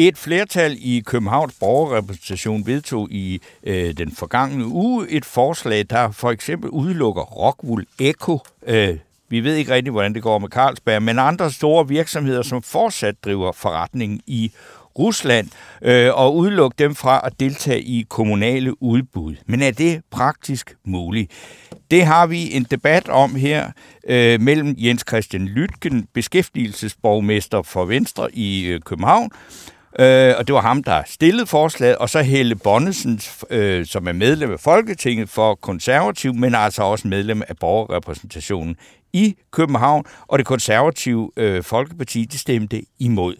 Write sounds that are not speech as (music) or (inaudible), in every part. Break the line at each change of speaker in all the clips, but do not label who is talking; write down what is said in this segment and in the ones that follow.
Et flertal i Københavns borgerrepræsentation vedtog i øh, den forgangne uge et forslag, der for eksempel udelukker Rockwool Echo. Øh, vi ved ikke rigtig, hvordan det går med Carlsberg, men andre store virksomheder, som fortsat driver forretning i Rusland, øh, og udelukke dem fra at deltage i kommunale udbud. Men er det praktisk muligt? Det har vi en debat om her øh, mellem Jens Christian Lytken, beskæftigelsesborgmester for Venstre i øh, København, Øh, og det var ham, der stillede forslaget, og så Helle Bonnesen, øh, som er medlem af Folketinget for konservativ, men altså også medlem af borgerrepræsentationen i København, og det konservative øh, Folkeparti, det stemte imod.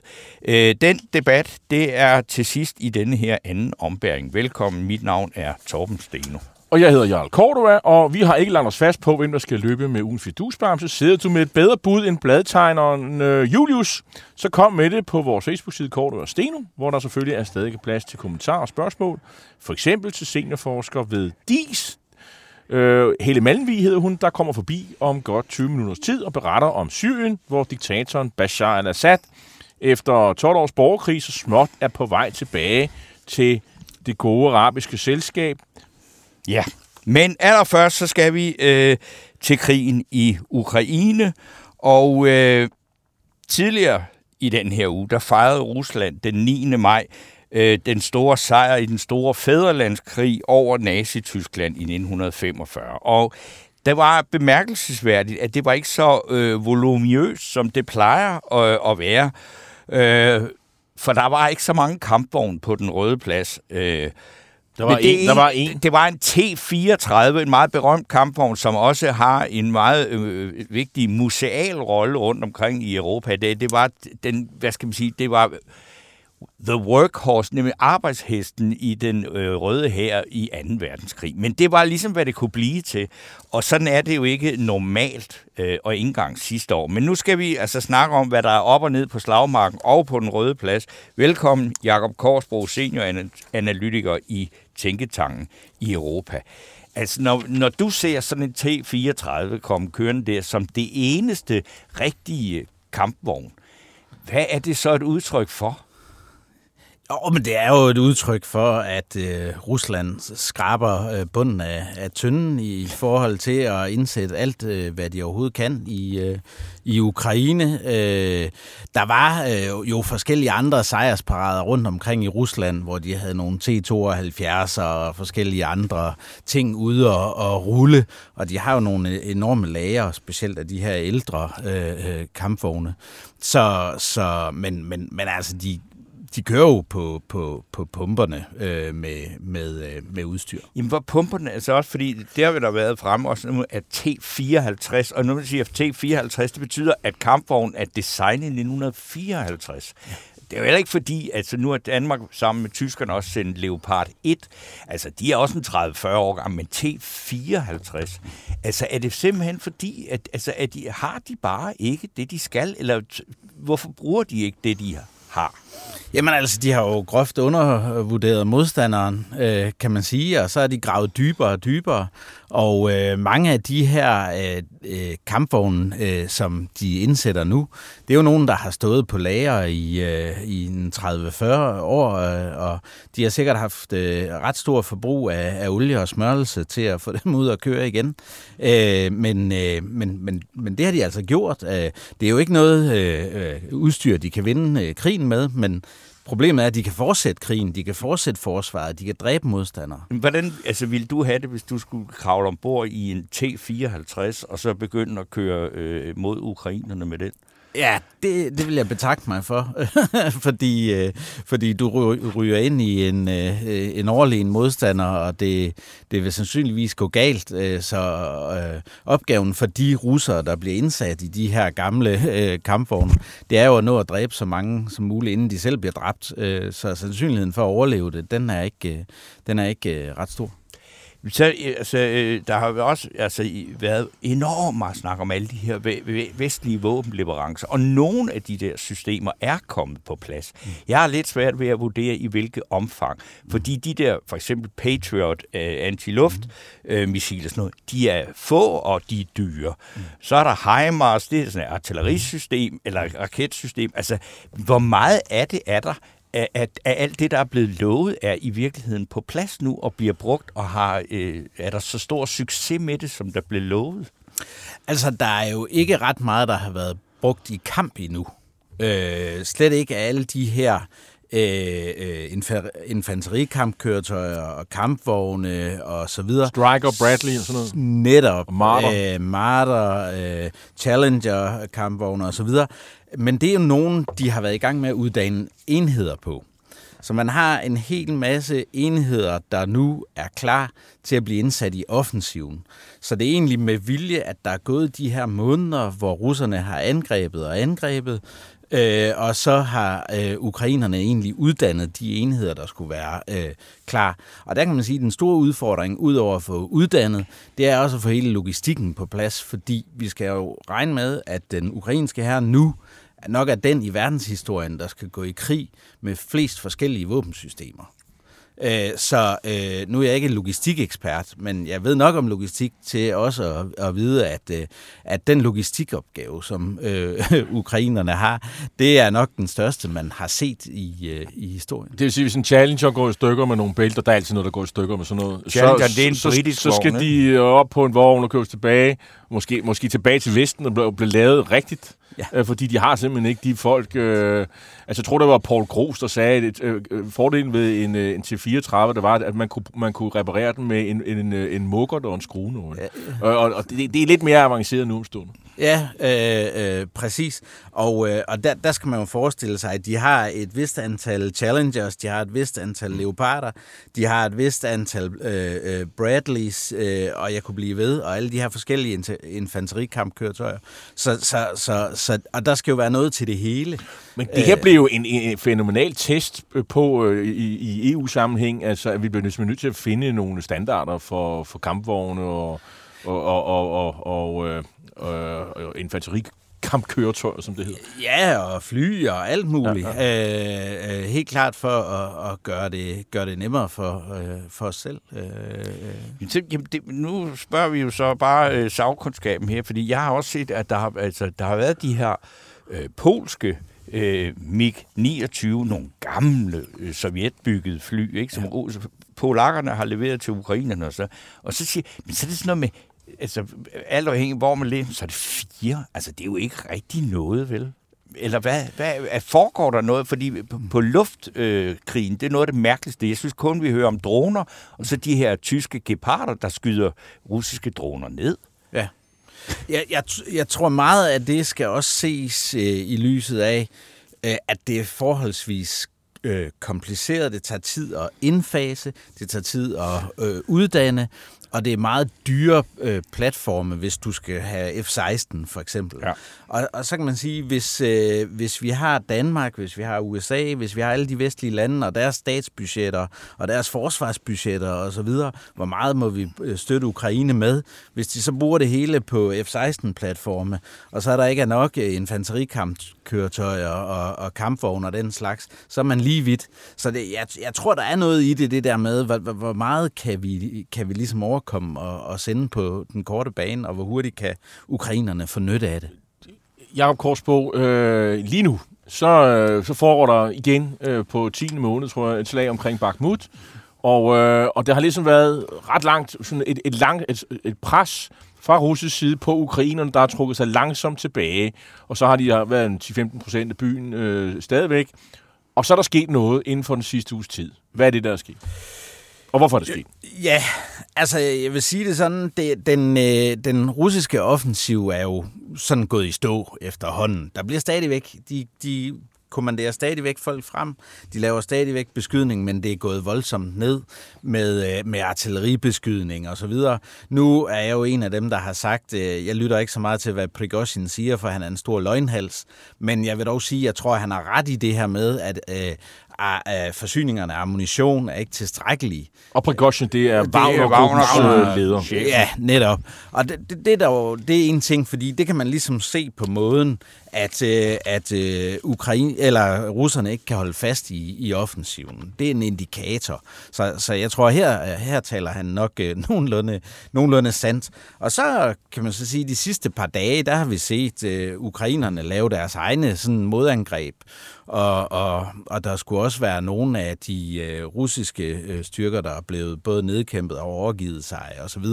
Øh, den debat, det er til sidst i denne her anden ombæring. Velkommen, mit navn er Torben Steno.
Og jeg hedder Jarl Cordova, og vi har ikke lagt os fast på, hvem der skal løbe med ugen fidusbamse. Sidder du med et bedre bud end bladtegneren øh, Julius, så kom med det på vores Facebook-side Cordova Steno, hvor der selvfølgelig er stadig plads til kommentarer og spørgsmål. For eksempel til seniorforsker ved DIS. Øh, Helle Malmvig hedder hun, der kommer forbi om godt 20 minutters tid og beretter om Syrien, hvor diktatoren Bashar al-Assad efter 12 års borgerkrig så småt er på vej tilbage til det gode arabiske selskab,
Ja, men allerførst så skal vi øh, til krigen i Ukraine, og øh, tidligere i den her uge, der fejrede Rusland den 9. maj øh, den store sejr i den store fæderlandskrig over Nazi-Tyskland i 1945. Og det var bemærkelsesværdigt, at det var ikke så øh, voluminøst, som det plejer at, at være. Øh, for der var ikke så mange kampvogne på den røde plads. Øh,
der var,
det,
en, der var en.
Det var en T-34, en meget berømt kampvogn, som også har en meget øh, vigtig museal rolle rundt omkring i Europa. Det, det var den, hvad skal man sige, det var the workhorse, nemlig arbejdshesten i den øh, røde her i 2. verdenskrig. Men det var ligesom, hvad det kunne blive til. Og sådan er det jo ikke normalt, øh, og ikke engang sidste år. Men nu skal vi altså snakke om, hvad der er op og ned på slagmarken og på den røde plads. Velkommen, Jakob Korsbro, senioranalytiker i Tænketangen i Europa. Altså, når, når du ser sådan en T-34 komme kørende der som det eneste rigtige kampvogn, hvad er det så et udtryk for?
Oh, men det er jo et udtryk for, at øh, Rusland skraber øh, bunden af, af tynden i forhold til at indsætte alt, øh, hvad de overhovedet kan i, øh, i Ukraine. Øh, der var øh, jo forskellige andre sejrsparader rundt omkring i Rusland, hvor de havde nogle T-72 og forskellige andre ting ude og, og rulle, og de har jo nogle enorme lager, specielt af de her ældre øh, øh kampvogne. Så, så men, men, men altså, de, de kører jo på, på, på pumperne øh, med, med, øh, med udstyr.
Jamen, hvor pumperne, altså også fordi, det har vi der været fremme også nu, at T54, og nu vil sige, at T54, det betyder, at kampvognen er designet i 1954. Det er jo heller ikke fordi, altså nu er Danmark sammen med tyskerne også sendt Leopard 1. Altså, de er også en 30-40 år gammel, men T54. Altså, er det simpelthen fordi, at, altså, at de, har de bare ikke det, de skal? Eller hvorfor bruger de ikke det, de har?
Jamen altså, de har jo groft undervurderet modstanderen, øh, kan man sige, og så er de gravet dybere og dybere. Og øh, mange af de her øh, øh kampvogne, øh, som de indsætter nu, det er jo nogen, der har stået på lager i, øh, i 30-40 år, øh, og de har sikkert haft øh, ret stor forbrug af, af olie og smørelse til at få (laughs) dem ud og køre igen. Øh, men, øh, men, men, men det har de altså gjort. Øh, det er jo ikke noget øh, øh udstyr, de kan vinde øh, krigen med, men Problemet er, at de kan fortsætte krigen, de kan fortsætte forsvaret, de kan dræbe modstandere.
Hvordan altså, ville du have det, hvis du skulle kravle ombord i en T-54, og så begynde at køre øh, mod ukrainerne med den?
Ja, det, det vil jeg betakke mig for, (laughs) fordi, øh, fordi du ryger ind i en, øh, en overlegen modstander, og det, det vil sandsynligvis gå galt. Øh, så øh, opgaven for de russere, der bliver indsat i de her gamle øh, kampvogne, det er jo at nå at dræbe så mange som muligt, inden de selv bliver dræbt. Øh, så sandsynligheden for at overleve det, den er ikke, øh, den er ikke øh, ret stor.
Så, altså, øh, der har også altså, været enormt meget snak om alle de her vestlige våbenleverancer, og nogle af de der systemer er kommet på plads. Mm. Jeg har lidt svært ved at vurdere i hvilket omfang, fordi de der, for eksempel Patriot uh, antiluft uh, missiler, sådan noget, de er få, og de er dyre. Mm. Så er der HIMARS, det er sådan et artillerisystem, eller et raketsystem. Altså, hvor meget af det er der, at, at, at alt det, der er blevet lovet, er i virkeligheden på plads nu og bliver brugt, og har, øh, er der så stor succes med det, som der blev lovet?
Altså, der er jo ikke ret meget, der har været brugt i kamp endnu. Øh, slet ikke alle de her øh, øh infanterikampkøretøjer og kampvogne og så videre.
Striker, Bradley og sådan noget.
Netop. Og Marder. Øh, Marder, øh, Challenger kampvogne og så videre. Men det er jo nogen, de har været i gang med at uddanne enheder på. Så man har en hel masse enheder, der nu er klar til at blive indsat i offensiven. Så det er egentlig med vilje, at der er gået de her måneder, hvor russerne har angrebet og angrebet, Øh, og så har øh, ukrainerne egentlig uddannet de enheder, der skulle være øh, klar. Og der kan man sige, at den store udfordring, udover at få uddannet, det er også at få hele logistikken på plads, fordi vi skal jo regne med, at den ukrainske her nu nok er den i verdenshistorien, der skal gå i krig med flest forskellige våbensystemer. Øh, så øh, nu er jeg ikke logistikekspert, men jeg ved nok om logistik til også at, at vide, at, øh, at den logistikopgave, som øh, (laughs) ukrainerne har, det er nok den største, man har set i, øh, i historien.
Det vil sige, hvis en Challenger går i stykker med nogle bælter, der er altid noget, der går i stykker med sådan noget.
Challenger, så, det er en
så, så, så skal de øh, op på en vogn og køres tilbage, måske, måske tilbage til Vesten og blive, blive lavet rigtigt. Ja. Øh, fordi de har simpelthen ikke de folk... Øh, altså, jeg tror, det var Paul Gros, der sagde, at øh, fordelen ved en, øh, en T34, der var, at man kunne, man kunne reparere den med en, en, øh, en mukkert og en skruenål. Ja. Og, og, og det, det er lidt mere avanceret nu omstående.
Ja, øh, øh, præcis. Og, øh, og der, der skal man jo forestille sig, at de har et vist antal Challengers, de har et vist antal Leoparder, de har et vist antal øh, øh, Bradleys, øh, og jeg kunne blive ved, og alle de her forskellige infanterikampkøretøjer. Så, så, så, så, og der skal jo være noget til det hele.
Men det her blev jo en, en fænomenal test på øh, i, i EU-sammenhæng, altså at vi bliver nødt til at finde nogle standarder for, for kampvogne og, og, og, og, og, og øh, øh, infanteri kampkøretøjer, som det hedder.
Ja, og fly og alt muligt. Ja, ja. Øh, øh, helt klart for at, at gøre, det, gøre det nemmere for, øh, for os selv. Øh,
øh. Jamen, det, nu spørger vi jo så bare øh, sagkundskaben her, fordi jeg har også set, at der har, altså, der har været de her øh, polske øh, MiG-29, nogle gamle øh, sovjetbyggede fly, ikke, som ja. polakkerne har leveret til ukrainerne. Og så, og så siger men så er det sådan noget med altså, alt afhængig hvor man lever, så er det fire. Altså, det er jo ikke rigtig noget, vel? Eller hvad, hvad foregår der noget? Fordi på, på luftkrigen, øh, det er noget af det mærkeligste. Jeg synes kun, vi hører om droner, og så de her tyske geparder, der skyder russiske droner ned.
Jeg, jeg, jeg tror meget at det skal også ses øh, i lyset af, øh, at det er forholdsvis øh, kompliceret. Det tager tid at indfase, det tager tid at øh, uddanne, og det er meget dyre øh, platforme, hvis du skal have F-16 for eksempel. Ja. Og, og så kan man sige, hvis, øh, hvis vi har Danmark, hvis vi har USA, hvis vi har alle de vestlige lande og deres statsbudgetter og deres forsvarsbudgetter osv., hvor meget må vi øh, støtte Ukraine med, hvis de så bruger det hele på F-16-platforme, og så er der ikke nok øh, infanterikampkøretøjer og, og kampvogne og den slags, så er man lige vidt. Så det, jeg, jeg tror, der er noget i det, det der med, hvor, hvor meget kan vi, kan vi ligesom overkomme og, og sende på den korte bane, og hvor hurtigt kan ukrainerne få nytte af det.
Jakob Korsbo, øh, lige nu, så, øh, så foregår der igen øh, på 10. måned, tror jeg, et slag omkring Bakhmut. Og, øh, og der har ligesom været ret langt, sådan et, et, langt, et, et pres fra russisk side på ukrainerne, der har trukket sig langsomt tilbage. Og så har de været 10-15 procent af byen øh, stadigvæk. Og så er der sket noget inden for den sidste uges tid. Hvad er det, der er sket? Og hvorfor er det sket?
Ja, altså jeg vil sige det sådan, det, den, øh, den russiske offensiv er jo sådan gået i stå efterhånden. Der bliver stadigvæk, de, de kommanderer stadigvæk folk frem, de laver stadigvæk beskydning, men det er gået voldsomt ned med, øh, med artilleribeskydning og så videre. Nu er jeg jo en af dem, der har sagt, øh, jeg lytter ikke så meget til, hvad Prigozhin siger, for han er en stor løgnhals, men jeg vil dog sige, jeg tror, han har ret i det her med, at øh, af forsyningerne af ammunition er ikke tilstrækkelige.
Og Prigozhin, det er
Wagner-gruppens
leder.
Ja, netop. Og det, det, det, er der det er en ting, fordi det kan man ligesom se på måden, at, øh, at øh, Ukraine, eller russerne ikke kan holde fast i, i offensiven. Det er en indikator. Så, så jeg tror, her, her taler han nok øh, (laughs) nogenlunde, nogenlunde sandt. Og så kan man så sige, at de sidste par dage, der har vi set øh, ukrainerne lave deres egne sådan, modangreb. Og, og, og der skulle også være nogle af de øh, russiske øh, styrker, der er blevet både nedkæmpet og overgivet sig osv.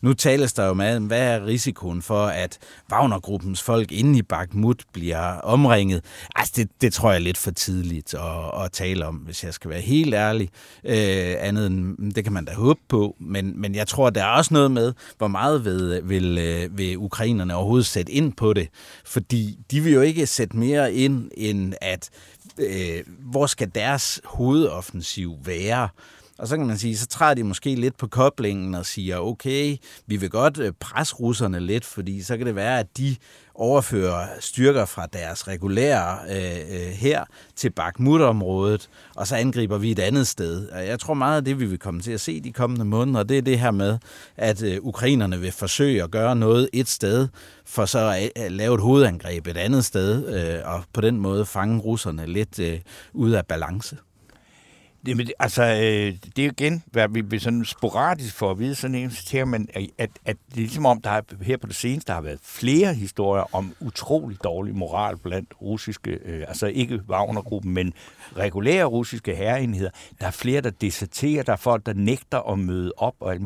Nu tales der jo med, hvad er risikoen for, at Wagnergruppens folk inde i Bakhmut bliver omringet? Altså, det, det tror jeg er lidt for tidligt at, at tale om, hvis jeg skal være helt ærlig. Øh, andet end, mm, det kan man da håbe på, men, men jeg tror, der er også noget med, hvor meget vil, vil, øh, vil ukrainerne overhovedet sætte ind på det, fordi de vil jo ikke sætte mere ind, end at øh, hvor skal deres hovedoffensiv være? Og så kan man sige, så træder de måske lidt på koblingen og siger, okay, vi vil godt øh, presse russerne lidt, fordi så kan det være, at de overfører styrker fra deres regulære øh, øh her til Bakhmut-området, og så angriber vi et andet sted. Og jeg tror meget af det, vi vil komme til at se de kommende måneder, det er det her med, at øh, ukrainerne vil forsøge at gøre noget et sted, for så at lave et hovedangreb et andet sted, øh, og på den måde fange russerne lidt øh, ud af balance.
Det, altså, øh, det er jo igen, hvad vi, vi sådan sporadisk for at vide, sådan en til, men at, at, det er ligesom om, der er, her på det seneste der har været flere historier om utrolig dårlig moral blandt russiske, øh, altså ikke Wagnergruppen, men regulære russiske herreenheder. Der er flere, der deserterer, der er folk, der nægter at møde op. Og,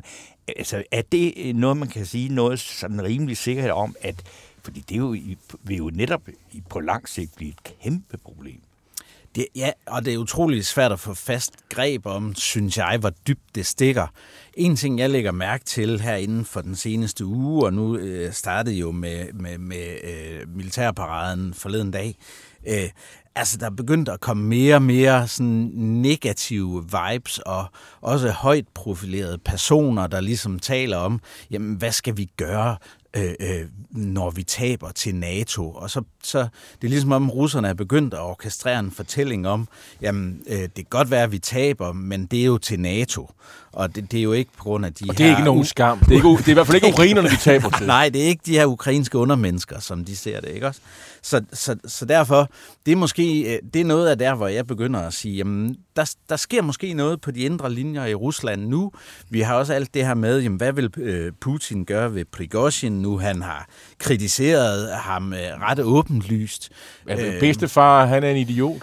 altså, er det noget, man kan sige noget sådan rimelig sikkerhed om, at fordi det jo, vil jo netop på lang sigt blive et kæmpe problem.
Det, ja, og det er utrolig svært at få fast greb om, synes jeg, hvor dybt det stikker. En ting, jeg lægger mærke til her inden for den seneste uge, og nu øh, startede jo med, med, med øh, militærparaden forleden dag, øh, altså der er begyndt at komme mere og mere sådan negative vibes, og også højt profilerede personer, der ligesom taler om, jamen hvad skal vi gøre øh, øh, når vi taber til NATO. Og så, så det er ligesom om russerne er begyndt at orkestrere en fortælling om, jamen øh, det kan godt være, at vi taber, men det er jo til NATO. Og det, det er jo ikke på grund af de
og det er
her...
ikke nogen skam. Det er, ikke, det er i hvert fald ikke (laughs) ukrainerne, vi taber til.
Nej, det er ikke de her ukrainske undermennesker, som de ser det, ikke også? Så, så, så derfor, det er måske øh, det er noget af der, hvor jeg begynder at sige, jamen, der, der sker måske noget på de indre linjer i Rusland nu. Vi har også alt det her med, jamen, hvad vil øh, Putin gøre ved Prigozhin nu? Han har kritiseret ham øh, ret åbenlyst.
Ja, bedstefar, han er en idiot.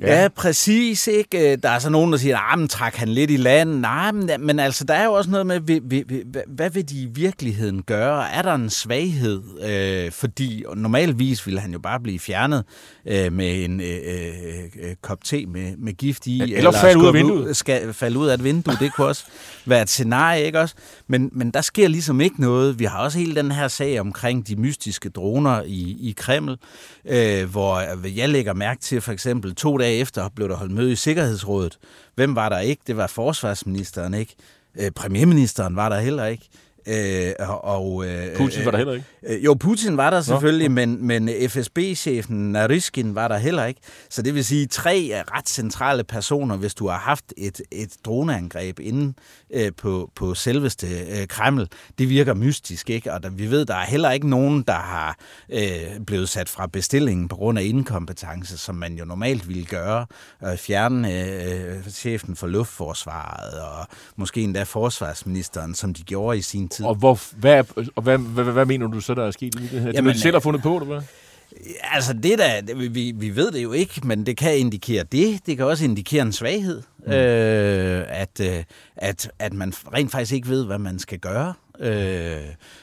Ja. ja, præcis. Ikke? Der er så nogen, der siger, at ah, træk han lidt i land. Nej, men, men altså, der er jo også noget med, vi, vi, hvad vil de i virkeligheden gøre? Er der en svaghed? Øh, fordi normalvis ville han jo bare blive fjernet øh, med en øh, øh, kop te med, med gift i.
Eller, eller falde ud af vinduet.
Skal falde ud af et vindue, det kunne også være et scenarie, ikke også? Men, men der sker ligesom ikke noget. Vi har også hele den her sag omkring de mystiske droner i, i Kreml, øh, hvor jeg lægger mærke til for eksempel to dage efter blev der holdt møde i Sikkerhedsrådet. Hvem var der ikke? Det var forsvarsministeren, ikke? Øh, premierministeren var der heller ikke.
Øh, og, øh, Putin var der heller ikke?
Øh, jo, Putin var der selvfølgelig, Nå. men, men FSB-chefen Nariskin var der heller ikke. Så det vil sige tre ret centrale personer, hvis du har haft et, et droneangreb inde øh, på, på selveste øh, Kreml. Det virker mystisk, ikke? Og der, vi ved, der er heller ikke nogen, der har øh, blevet sat fra bestillingen på grund af inkompetence, som man jo normalt ville gøre. Øh, fjerne øh, chefen for luftforsvaret og måske endda forsvarsministeren, som de gjorde i sin tid.
Og, hvor, hvad, og hvad, hvad, hvad, hvad mener du så, der er sket i det her? Jamen, det selv har fundet på det, hvad?
Altså det der, vi, vi ved det jo ikke, men det kan indikere det. Det kan også indikere en svaghed. Mm. Øh, at, øh, at, at man rent faktisk ikke ved, hvad man skal gøre øh,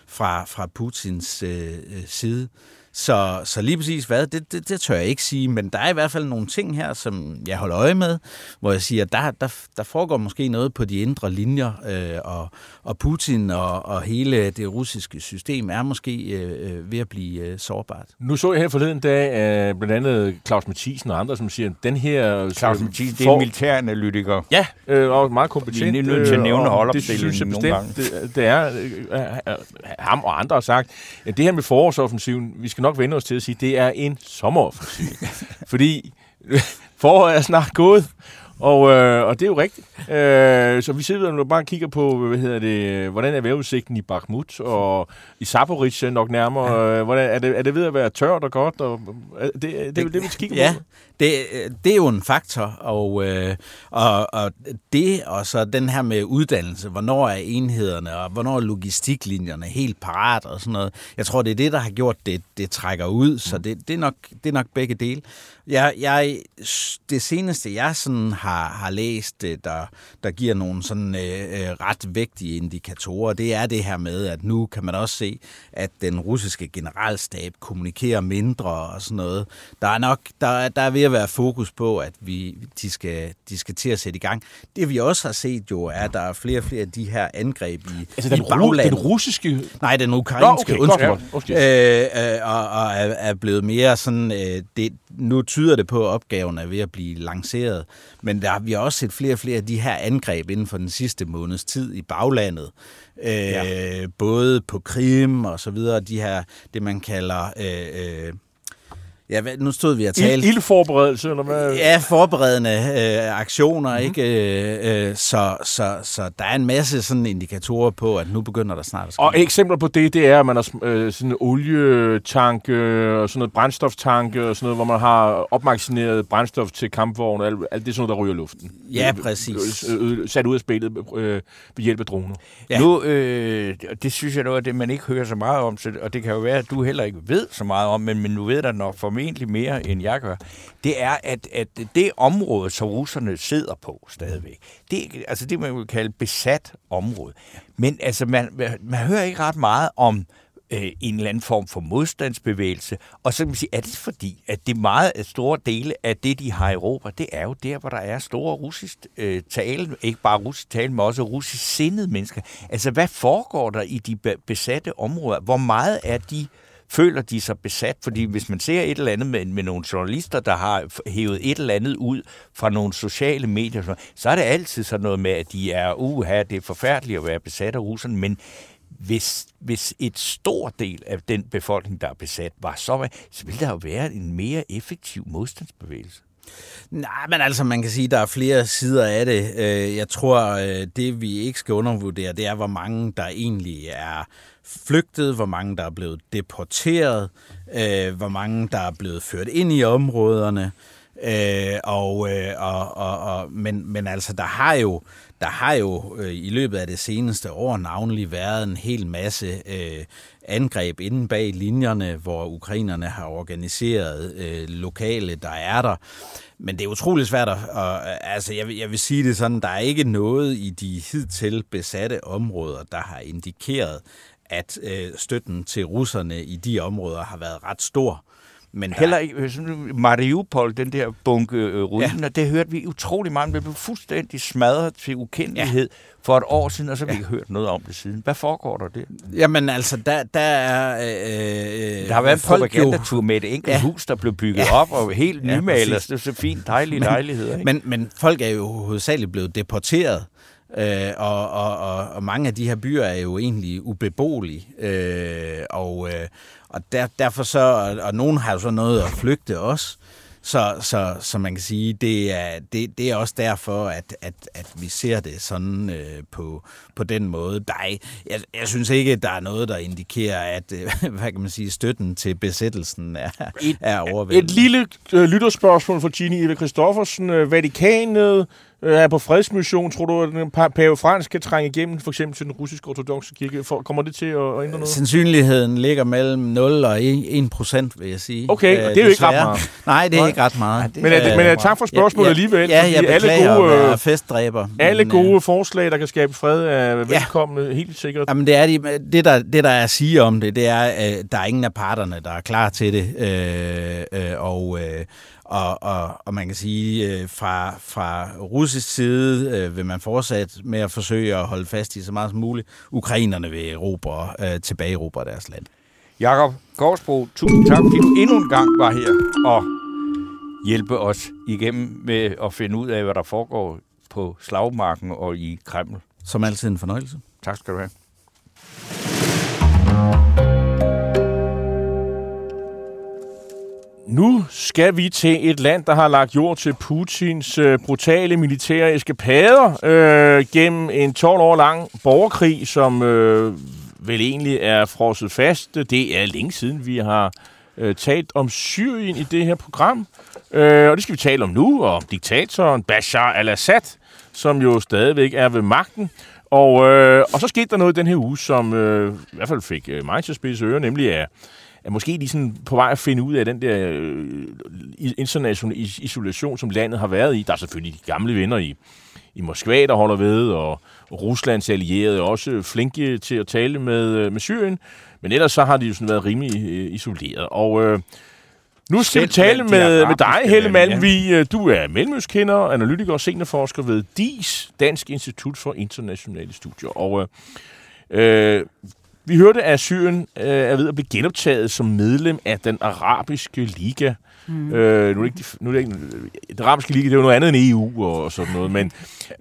fra, fra Putins øh, side. Så, så lige præcis hvad, det, det, det tør jeg ikke sige, men der er i hvert fald nogle ting her, som jeg holder øje med, hvor jeg siger, der, der, der foregår måske noget på de indre linjer, øh, og, og Putin og, og hele det russiske system er måske øh, øh ved at blive øh, sårbart.
Nu så jeg her forleden dag øh, blandt andet Claus Mathisen og andre, som siger, at den her...
Claus Mathisen, det er en militæranalytiker.
Ja, øh, og meget kompetent.
Vi er nødt til at
øh,
nævne
og
holdopstillingen
Det synes jeg
nogle
bestemt, det, det er øh, øh, ham og andre har sagt, at det her med forårsoffensiven, vi skal nok vende os til at sige, det er en sommeroffensiv. (laughs) Fordi (laughs) foråret er snart gået, og, øh, og det er jo rigtigt. Øh, så vi sidder og bare kigger på, hvad hedder det, hvordan er vejrudsigten i Bakhmut, og i Zaporizhzhia nok nærmere. Øh, hvordan, er, det, er det ved at være tørt og godt? Og, er det, det, det, det, det, vi kigger
ja,
på.
Det, det er jo en faktor, og, øh, og, og det og så den her med uddannelse, hvornår er enhederne, og hvornår er logistiklinjerne helt parat og sådan noget. Jeg tror, det er det, der har gjort, det, det trækker ud, så det, det, er, nok, det er nok begge dele. Jeg, jeg, det seneste, jeg sådan har, har læst, der, der giver nogle sådan øh, ret vægtige indikatorer, det er det her med, at nu kan man også se, at den russiske generalstab kommunikerer mindre og sådan noget. Der er nok, der, der er ved at være fokus på, at vi, de, skal, de skal til at sætte i gang. Det vi også har set jo, er, at der er flere og flere af de her angreb i,
altså
i
den, baglandet. den russiske...
Nej, den ukrainske,
Nå, okay, undskyld.
undskyld. Øh, øh, og, og er, er blevet mere sådan... Øh, det, nu tyder det på, at opgaven er ved at blive lanceret. Men der, vi har også set flere og flere af de her angreb inden for den sidste måneds tid i baglandet. Øh, ja. Både på Krim og så videre, de her, det man kalder... Øh, øh, Ja, nu stod vi og talte...
Ildforberedelse, eller hvad?
Ja, forberedende øh, aktioner, mm-hmm. ikke? Øh, så, så, så der er en masse sådan indikatorer på, at nu begynder der snart at ske.
Og eksempler på det, det er, at man har øh, sådan en olietank øh, og sådan noget brændstoftanke og sådan noget, hvor man har opmagasineret brændstof til kampvogn og alt, alt det er sådan noget, der ryger luften.
Ja, præcis.
Øh, øh, sat ud af spillet øh, ved hjælp af droner.
Ja. Nu, øh, det synes jeg noget af det, man ikke hører så meget om, og det kan jo være, at du heller ikke ved så meget om, men, men nu ved der nok formentlig mere, end jeg gør, det er, at, at det område, som russerne sidder på stadigvæk, det, altså det, man vil kalde besat område. Men altså, man, man hører ikke ret meget om øh, en eller anden form for modstandsbevægelse. Og så kan man sige, er det fordi, at det meget store dele af det, de har i Europa, det er jo der, hvor der er store russisk øh, tale, ikke bare russisk tale, men også russisk sindede mennesker. Altså, hvad foregår der i de besatte områder? Hvor meget er de føler de sig besat, fordi hvis man ser et eller andet med, med nogle journalister, der har hævet et eller andet ud fra nogle sociale medier, så er det altid sådan noget med, at de er, uha, det er forfærdeligt at være besat af russerne, men hvis, hvis et stor del af den befolkning, der er besat, var så, så ville der jo være en mere effektiv modstandsbevægelse.
Nej, men altså, man kan sige, at der er flere sider af det. Øh, jeg tror, øh, det vi ikke skal undervurdere, det er, hvor mange der egentlig er flygtet, hvor mange der er blevet deporteret, øh, hvor mange der er blevet ført ind i områderne. Øh, og, øh, og, og, og, men, men altså, der har jo, der har jo øh, i løbet af det seneste år navnlig været en hel masse øh, angreb inden bag linjerne, hvor ukrainerne har organiseret øh, lokale, der er der. Men det er utrolig svært at... Og, altså, jeg jeg vil sige det sådan, der er ikke noget i de hidtil besatte områder, der har indikeret, at øh, støtten til russerne i de områder har været ret stor.
Men der... Heller ikke, Mariupol, den der bunke øh, ruiner, ja. det hørte vi utrolig meget. Det blev fuldstændig smadret til ukendelighed ja. for et år siden, og så har vi ja. ikke hørt noget om det siden. Hvad foregår der det?
Jamen altså, der, der er... Øh,
øh der har været en propagandatur med et enkelt ja. hus, der blev bygget ja. op, og helt ja, nymalet. Det er så fint, dejlige men, lejligheder. Ikke?
Men, men folk er jo hovedsageligt blevet deporteret Øh, og, og, og, og mange af de her byer er jo egentlig ubeboelige. Øh, og øh, og der, derfor så, og, og nogen har jo så noget at flygte også. Så, så, så man kan sige, det er, det, det er også derfor, at, at, at vi ser det sådan øh, på, på den måde. Der er, jeg, jeg synes ikke, at der er noget, der indikerer, at øh, (laughs) hvad kan man sige, støtten til besættelsen er, er overvældende.
Et lille øh, lytterspørgsmål fra Gini Eva Christoffersen. Øh, Vatikanet er på fredsmission. Tror du, at pa- pave Frans kan trænge igennem for eksempel til den russiske ortodoxe kirke? For, kommer det til at, at ændre noget?
Sandsynligheden ligger mellem 0 og 1 procent, vil jeg sige.
Okay,
Øh,
og det er jo ikke ret meget. (laughs)
Nej, det er
Nej.
ikke ret meget.
det
Men, er det, men er, tak for spørgsmålet
ja,
alligevel.
Ja, jeg
alle gode,
at
øh,
festdræber.
alle
men, øh,
gode forslag, der kan skabe fred, er velkomne, helt sikkert.
Jamen, det, er de, det, der, det, der er at sige om det, det er, at der er ingen af parterne, der er klar til det. Øh, øh, og, øh, og, og, og man kan sige, øh, fra, fra russisk side øh, vil man fortsætte med at forsøge at holde fast i så meget som muligt. Ukrainerne vil erobre, øh, tilbage erobre deres land.
Jakob Korsbro, tusind tak, fordi du endnu en gang var her og hjælpe os igennem med at finde ud af, hvad der foregår på slagmarken og i Kreml.
Som altid en fornøjelse.
Tak skal du have.
Nu skal vi til et land, der har lagt jord til Putins øh, brutale militære eskapader øh, gennem en 12 år lang borgerkrig, som øh, vel egentlig er frosset fast. Det er længe siden, vi har øh, talt om Syrien i det her program. Øh, og det skal vi tale om nu, og om diktatoren Bashar al-Assad, som jo stadigvæk er ved magten. Og, øh, og så skete der noget den her uge, som øh, i hvert fald fik øh, mig til at spidse ører, nemlig at er måske de sådan på vej at finde ud af den der øh, internationale isolation, som landet har været i. Der er selvfølgelig de gamle venner i, i Moskva, der holder ved, og Ruslands allierede er også flinke til at tale med, øh, med Syrien. Men ellers så har de jo sådan været rimelig øh, isoleret. Og øh, nu skal
Selv
vi tale med, med dig, Helle
lande, ja.
Malmvig. Du er mellemøstkender, analytiker og seniorforsker ved DIS, Dansk Institut for Internationale Studier. Og øh, øh, vi hørte, at Syrien øh, er ved at blive genoptaget som medlem af den arabiske liga. Mm. Øh, nu er det ikke, nu er det ikke, den arabiske liga, det er jo noget andet end EU og sådan noget, men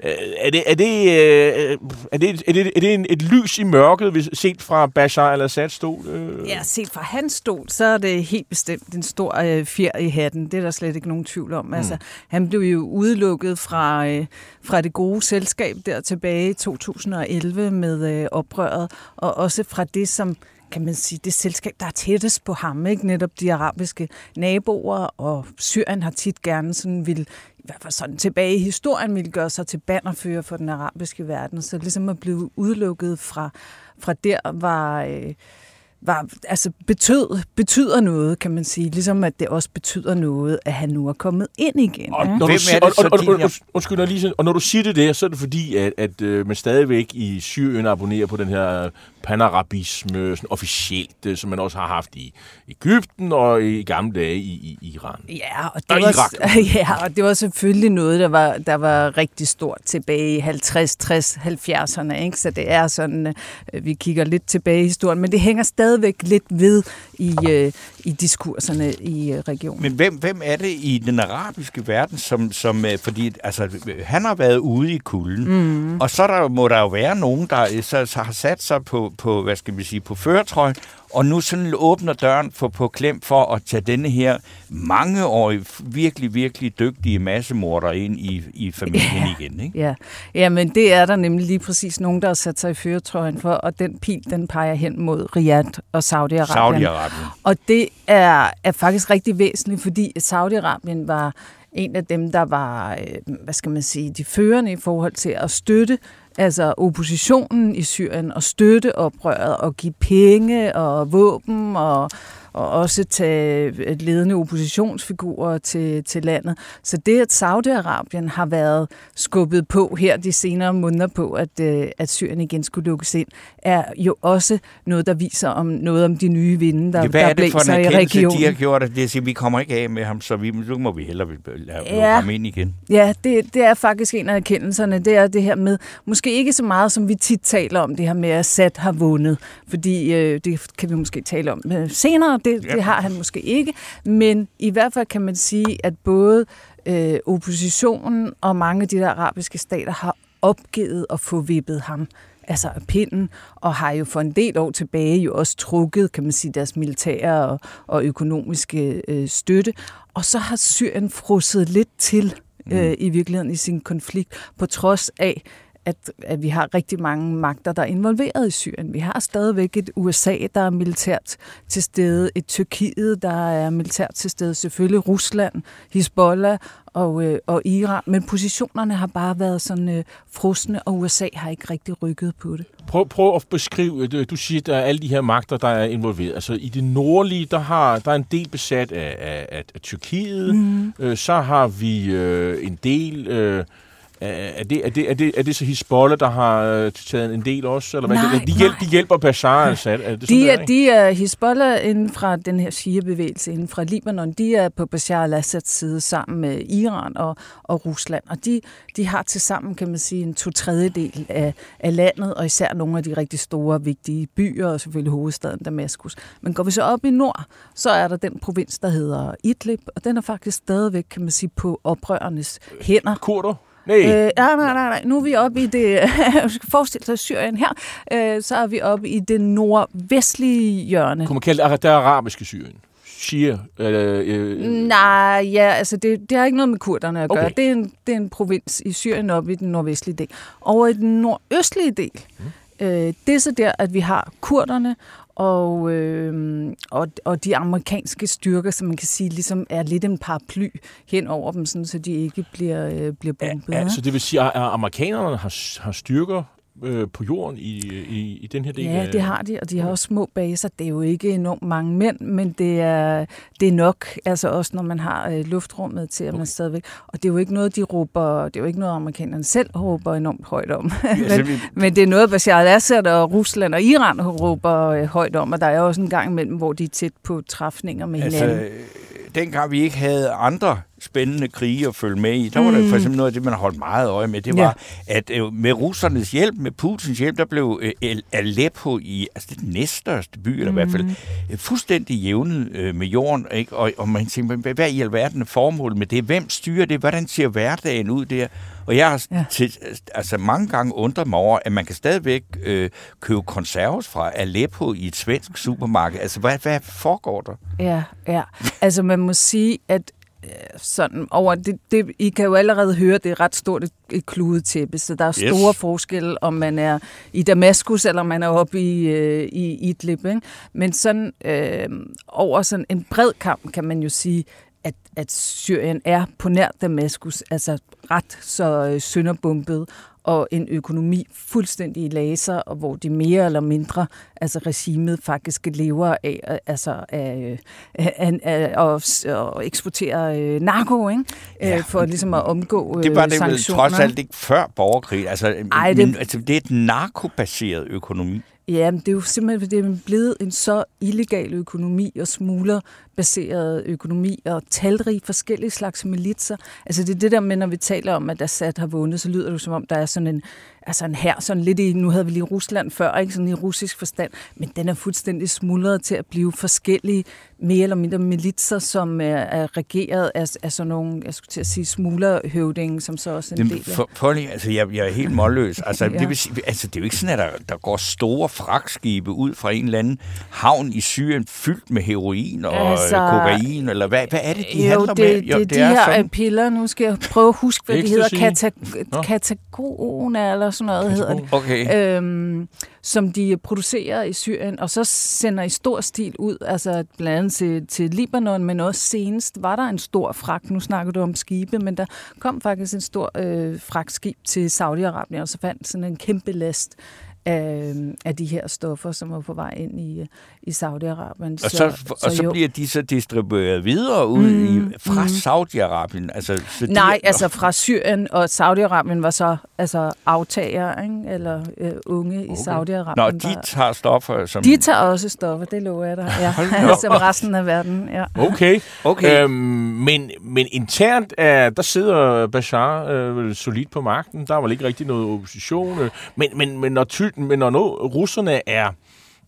øh, er det, er det, øh, er det, er det, er det en, et lys i mørket, hvis, set fra Bashar al-Assad stol? Øh?
Ja, set fra hans stol, så er det helt bestemt en stor øh, fjer i hatten. Det er der slet ikke nogen tvivl om. Mm. Altså, han blev jo udelukket fra, øh, fra det gode selskab der tilbage i 2011 med øh, oprøret, og også fra det, som kan man sige, det selskab, der er tættest på ham, ikke? netop de arabiske naboer, og Syrien har tit gerne sådan vil, i hvert fald sådan tilbage i historien, ville gøre sig til bannerfører for den arabiske verden. Så ligesom at blive udelukket fra, fra der var... Øh, var, altså betød, betyder noget, kan man sige. Ligesom at det også betyder noget, at han nu er kommet ind igen.
Og
ikke?
når, du,
er det
og, og, og, og, undskyld, lige, siger- og når du siger det der, så er det fordi, at, at øh, man stadigvæk i Syrien abonnerer på den her panarabisme sådan officielt, øh, som man også har haft i Ægypten og i gamle dage i, i Iran.
Ja, og
Og
det, var,
Irak. (laughs)
ja, og det var selvfølgelig noget, der var, der var rigtig stort tilbage i 50, 60, 70'erne. Ikke? Så det er sådan, øh, vi kigger lidt tilbage i historien, men det hænger stadigvæk lidt ved i, øh, i diskurserne i øh, regionen.
Men hvem, hvem er det i den arabiske verden, som, som øh, fordi altså, han har været ude i kulden, mm. og så der, må der jo være nogen, der øh, så, så har sat sig på, på, hvad skal vi sige, på føretrøjen, og nu sådan åbner døren for, på klem for at tage denne her mangeårige, virkelig, virkelig dygtige massemorder ind i, i familien
Ja.
igen. Ikke?
Ja. ja, men det er der nemlig lige præcis nogen, der har sat sig i føretrøjen for, og den pil, den peger hen mod Riyadh og Saudi-Arabien.
Saudi-Arabien.
Og det er, er faktisk rigtig væsentligt, fordi Saudi-Arabien var en af dem, der var, øh, hvad skal man sige, de førende i forhold til at støtte altså oppositionen i Syrien og støtte oprøret og give penge og våben og, og også tage ledende oppositionsfigurer til, til landet. Så det, at Saudi-Arabien har været skubbet på her de senere måneder på, at, øh, at Syrien igen skulle lukkes ind, er jo også noget, der viser om noget om de nye vinde, der,
Ja,
der
er det
blæser i regionen.
de har gjort? At det siger, vi kommer ikke af med ham, så vi, nu må vi hellere lade
Ja.
ja. ham ind igen.
Ja, det, det er faktisk en af erkendelserne. Det er det her med, måske ikke så meget, som vi tit taler om, det her med, at Assad har vundet. Fordi øh, det kan vi måske tale om øh, senere. Det,
Ja.
det har han måske ikke. Men i hvert fald kan man sige, at både øh, oppositionen og mange af de der arabiske stater har opgivet at få vippet ham altså af pinden, og har jo for en del år tilbage jo også trukket, kan man sige, deres militære og, og økonomiske øh, støtte. Og så har Syrien frosset lidt til øh, i virkeligheden i sin konflikt, på trods af, at, at vi har rigtig mange magter, der er involveret i Syrien. Vi har stadigvæk et USA, der er militært til stede, et Tyrkiet, der er militært til stede, selvfølgelig Rusland, Hezbollah og, øh, og Iran, men positionerne har bare været sådan øh, frosne, og USA har ikke rigtig rykket på det.
Prøv, prøv at beskrive, du, du siger, at der er alle de her magter, der er involveret. Altså i det nordlige, der, har, der er en del besat af, af, af, af Tyrkiet. Mm. Øh, så har vi øh, en del... Øh, er det, er, det, er, det, er det så Hezbollah, der har øh, taget en del også? Eller hvad?
Nej,
de, hjælp, de hjælper Bashar al-Assad? Er det
de,
der,
er,
ikke?
de er Hezbollah inden fra den her Shia-bevægelse inden fra Libanon. De er på Bashar al-Assads side sammen med Iran og, og Rusland. Og de, de har til sammen, kan man sige, en to tredjedel af, af landet, og især nogle af de rigtig store, vigtige byer, og selvfølgelig hovedstaden Damaskus. Men går vi så op i nord, så er der den provins, der hedder Idlib, og den er faktisk stadigvæk, kan man sige, på oprørernes hænder.
Kurder? Nej.
Øh, nej, nej, nej, nej. Nu er vi oppe i det, (laughs) forestil dig Syrien her, øh, så er vi oppe i det nordvestlige hjørne.
Kunne man kalde det det arabiske Syrien? Shia? Øh, øh,
Nej, ja, altså det, det har ikke noget med kurderne at gøre.
Okay.
Det, er en, det er en provins i Syrien oppe i den nordvestlige del. Over i den nordøstlige del, mm. øh, det er så der, at vi har kurderne, og, øh, og, og de amerikanske styrker, som man kan sige, ligesom er lidt en paraply hen over dem, sådan, så de ikke bliver, øh, bliver bombet.
ja, så det vil sige, at at amerikanerne har, har styrker øh, på jorden i, i, i den her del
Ja, det har de, og de har også små baser. Det er jo ikke enormt mange mænd, men det er, det er nok, altså også når man har øh, luftrummet til, at man stadigvæk... Og det er jo ikke noget, de råber... Det er jo ikke noget, amerikanerne selv råber enormt højt om. (laughs) men, men det er noget, Bashar al-Assad og Rusland og Iran råber øh, højt om, og der er også en gang imellem, hvor de er tæt på træfninger med
Altså,
hinanden.
øh, dengang vi ikke havde andre spændende krige at følge med i, der var der for eksempel noget af det, man holdt meget øje med. Det
Mm. Ja.
var, at øh, med russernes hjælp, med Putins hjælp, der blev øh, Aleppo i, altså det næststørste by, eller i hvert
Mm.
fald øh, fuldstændig jævnet øh, med jorden. Ikke? Og, og man tænker, hvad, hvad i alverden er formålet med det? Hvem styrer det? Hvordan ser hverdagen ud der? Og jeg har
Ja.
til, altså mange gange undret mig over, at man kan stadigvæk øh, købe konserves fra Aleppo i et svensk supermarked. Altså, hvad, hvad foregår der?
Ja, ja. Altså man må sige, at sådan over det, det, I kan jo allerede høre, det er ret stort et, et kludetæppe, så der er
Yes.
store forskelle, om man er i Damaskus, eller man er oppe i, øh, i Idlib. Ikke? Men sådan øh, over sådan en bred kamp, kan man jo sige, at, at Syrien er på nær Damaskus, altså ret så øh, sønderbumpet, og en økonomi fuldstændig i laser, og hvor de mere eller mindre, altså regimet faktisk lever af, øh, altså af, øh, af, af, af at eksportere øh, narko, ikke? Ja.
Ja.
for ligesom at omgå øh,
Det var det vel
sanktioner.
trods alt ikke før borgerkrig. Altså,
Ej,
men,
det-
altså, det er et narkobaseret økonomi.
Ja, men det er jo simpelthen, det er blevet en så illegal økonomi og smuglerbaseret økonomi og talrige forskellige slags militser. Altså det er det der med, når vi taler om, at Assad har vundet, så lyder det som om, der er sådan en, altså en her, sådan lidt i, nu havde vi lige Rusland før, ikke sådan i russisk forstand, men den er fuldstændig smuldret til at blive forskellige, mere eller mindre militser, som er, er regeret af, af sådan nogle, jeg skulle til at sige, smuglerhøvdinge, som så også er en
Det,
del af.
for, for, altså, jeg, jeg er helt målløs. (laughs) Altså,
Ja.
det, vil sige, altså, det er jo ikke sådan, at der, der går store fragtskibe ud fra en eller anden havn i Syrien fyldt med heroin og
Altså,
altså, kokain, eller hvad, hvad er det, de
jo,
handler
det,
med?
Jo, det, de her sådan. piller, nu skal jeg prøve at huske, hvad de hedder? Kata. Katagona eller sådan noget hedder det.
Okay.
Øhm, som de producerer i Syrien, og så sender i stor stil ud, altså blandt andet til, til Libanon, men også senest var der en stor fragt, nu snakker du om skibe, men der kom faktisk en stor øh, fragtskib til Saudi-Arabien, og så fandt sådan en kæmpe last af, af de her stoffer, som var på vej ind i, øh, i Saudi-Arabien.
Og så, og så
jo.
bliver de så distribueret videre ud mm, i, fra
mm.
Saudi-Arabien. Altså, så de,
Nej, altså fra Syrien, og Saudi-Arabien var så altså aftager, ikke? eller øh, unge okay. i Saudi-Arabien.
Nå, de
var-
tager stoffer, som...
de tager også stoffer, det lover jeg dig. Ja. (laughs) Som resten af verden, ja.
Okay.
Okay.
Øhm, men, men internt, er, der sidder Bashar øh, solidt på magten. Der er vel ikke rigtig noget opposition. Øh, men, men, men når, ty, men når nu, russerne er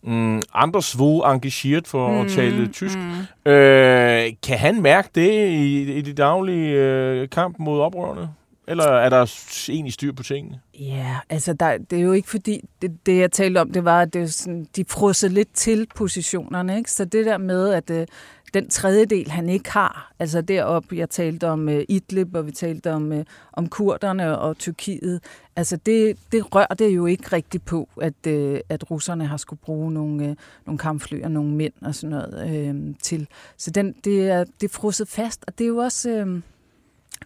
mm, anderswo engageret, for mm, at tale tysk, mm. øh, kan han mærke det i, i det daglige øh, kamp mod oprørerne? Eller er der egentlig styr på tingene?
Ja, altså der, det er jo ikke fordi, det, det jeg talte om, det var, at det er sådan, de frosser lidt til positionerne, ikke? Så det der med, at øh, den tredjedel, han ikke har, altså deroppe, jeg talte om øh, Idlib, og vi talte om, øh, om kurderne og Tyrkiet, altså det, det rører det jo ikke rigtigt på, at, øh, at russerne har skulle bruge nogle, øh, nogle kampfly og nogle mænd og sådan noget øh, til. Så den, det, er, det er frosset fast, og det er jo også... Øh,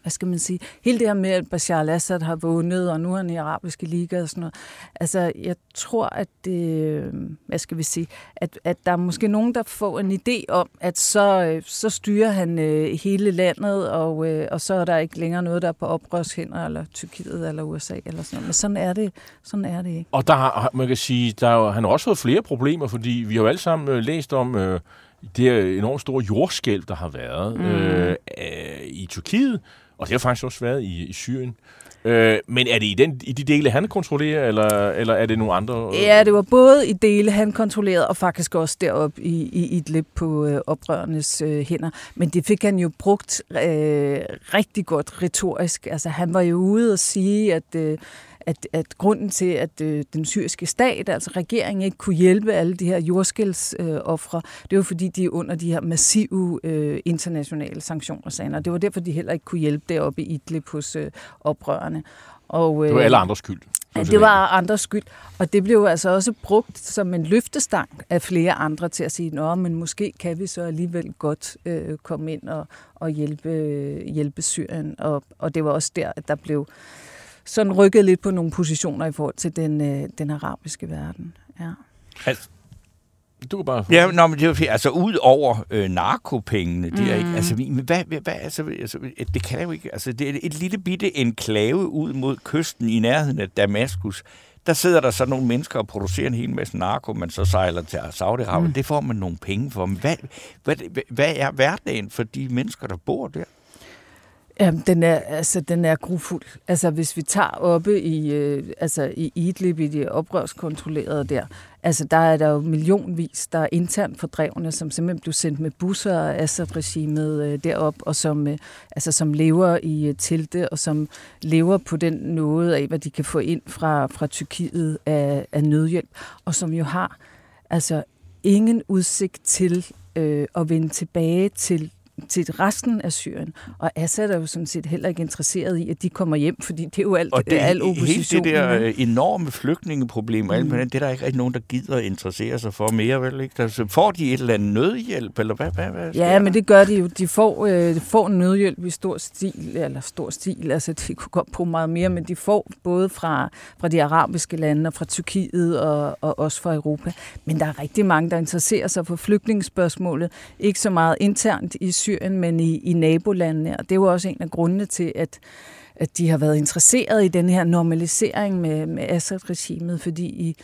hvad skal man sige, hele det her med, at Bashar al-Assad har vundet, og nu er han i arabiske liga og sådan noget. Altså, jeg tror, at det, øh, hvad skal vi sige, at, at der er måske nogen, der får en idé om, at så, øh, så styrer han øh, hele landet, og, øh, og så er der ikke længere noget, der er på oprørshænder, eller Tyrkiet, eller USA, eller sådan noget. Men sådan er det, sådan er det ikke.
Og der har, man kan sige, der er, han har også fået flere problemer, fordi vi har jo alle sammen øh, læst om... Øh, det er enormt store jordskælv, der har været mm. øh, øh, i Tyrkiet, og det har faktisk også været i, i Syrien. Øh, men er det i, den, i de dele, han kontrollerer, eller, eller er det nogle andre?
Øh? Ja, det var både i dele, han kontrollerede, og faktisk også deroppe i, i Idlib på øh, oprørernes øh, hænder. Men det fik han jo brugt øh, rigtig godt retorisk. Altså, han var jo ude og sige, at... Øh, at, at grunden til, at øh, den syriske stat, altså regeringen, ikke kunne hjælpe alle de her jordskældsoffre, øh, det var fordi, de er under de her massive øh, internationale sanktioner, sagde Og det var derfor, de heller ikke kunne hjælpe deroppe i Idlib hos øh, oprørerne.
Og, øh, det var alle andres skyld.
Ja, det var andres skyld. Og det blev altså også brugt som en løftestang af flere andre til at sige, at men måske kan vi så alligevel godt øh, komme ind og, og hjælpe, øh, hjælpe Syrien. Og, og det var også der, at der blev sådan rykket lidt på nogle positioner i forhold til den, øh, den arabiske verden. Ja.
Altså,
du kan bare...
Ja, nå, men det er altså ud over øh, narkopengene, det er ikke, mm. altså, men hvad, hvad, hvad altså, altså, det kan jo ikke, altså, det er et lille bitte enklave ud mod kysten i nærheden af Damaskus. Der sidder der så nogle mennesker og producerer en hel masse narko, man så sejler til Saudi-Arabien. Mm. Det får man nogle penge for. Men hvad, hvad, hvad er hverdagen for de mennesker, der bor der?
Jamen, den er, altså, den er grufuld. Altså, hvis vi tager oppe i, øh, altså, i Idlib, i de oprørskontrollerede der, altså, der er der jo millionvis, der er internt fordrevne, som simpelthen blev sendt med busser af Assad-regimet øh, derop, og som, øh, altså, som lever i øh, telte, og som lever på den noget af, hvad de kan få ind fra, fra Tyrkiet af, af nødhjælp, og som jo har altså, ingen udsigt til øh, at vende tilbage til til resten af Syrien. Og Assad er jo sådan set heller ikke interesseret i, at de kommer hjem, fordi det er jo alt,
og det,
al opposition.
Helt det der øh, enorme flygtningeproblem, mm. det er der ikke rigtig nogen, der gider at interessere sig for mere, vel? Ikke? Der, får de et eller andet nødhjælp, eller hvad, hvad, hvad
Ja, der? men det gør de jo. De får, øh, de får nødhjælp i stor stil, eller stor stil, altså de kunne godt bruge meget mere, men de får både fra, fra de arabiske lande og fra Tyrkiet og, og også fra Europa. Men der er rigtig mange, der interesserer sig for flygtningsspørgsmålet. Ikke så meget internt i Syrien, Syrien, men i, i nabolandene. Og det er jo også en af grundene til, at, at de har været interesseret i den her normalisering med, med Assad-regimet, fordi i,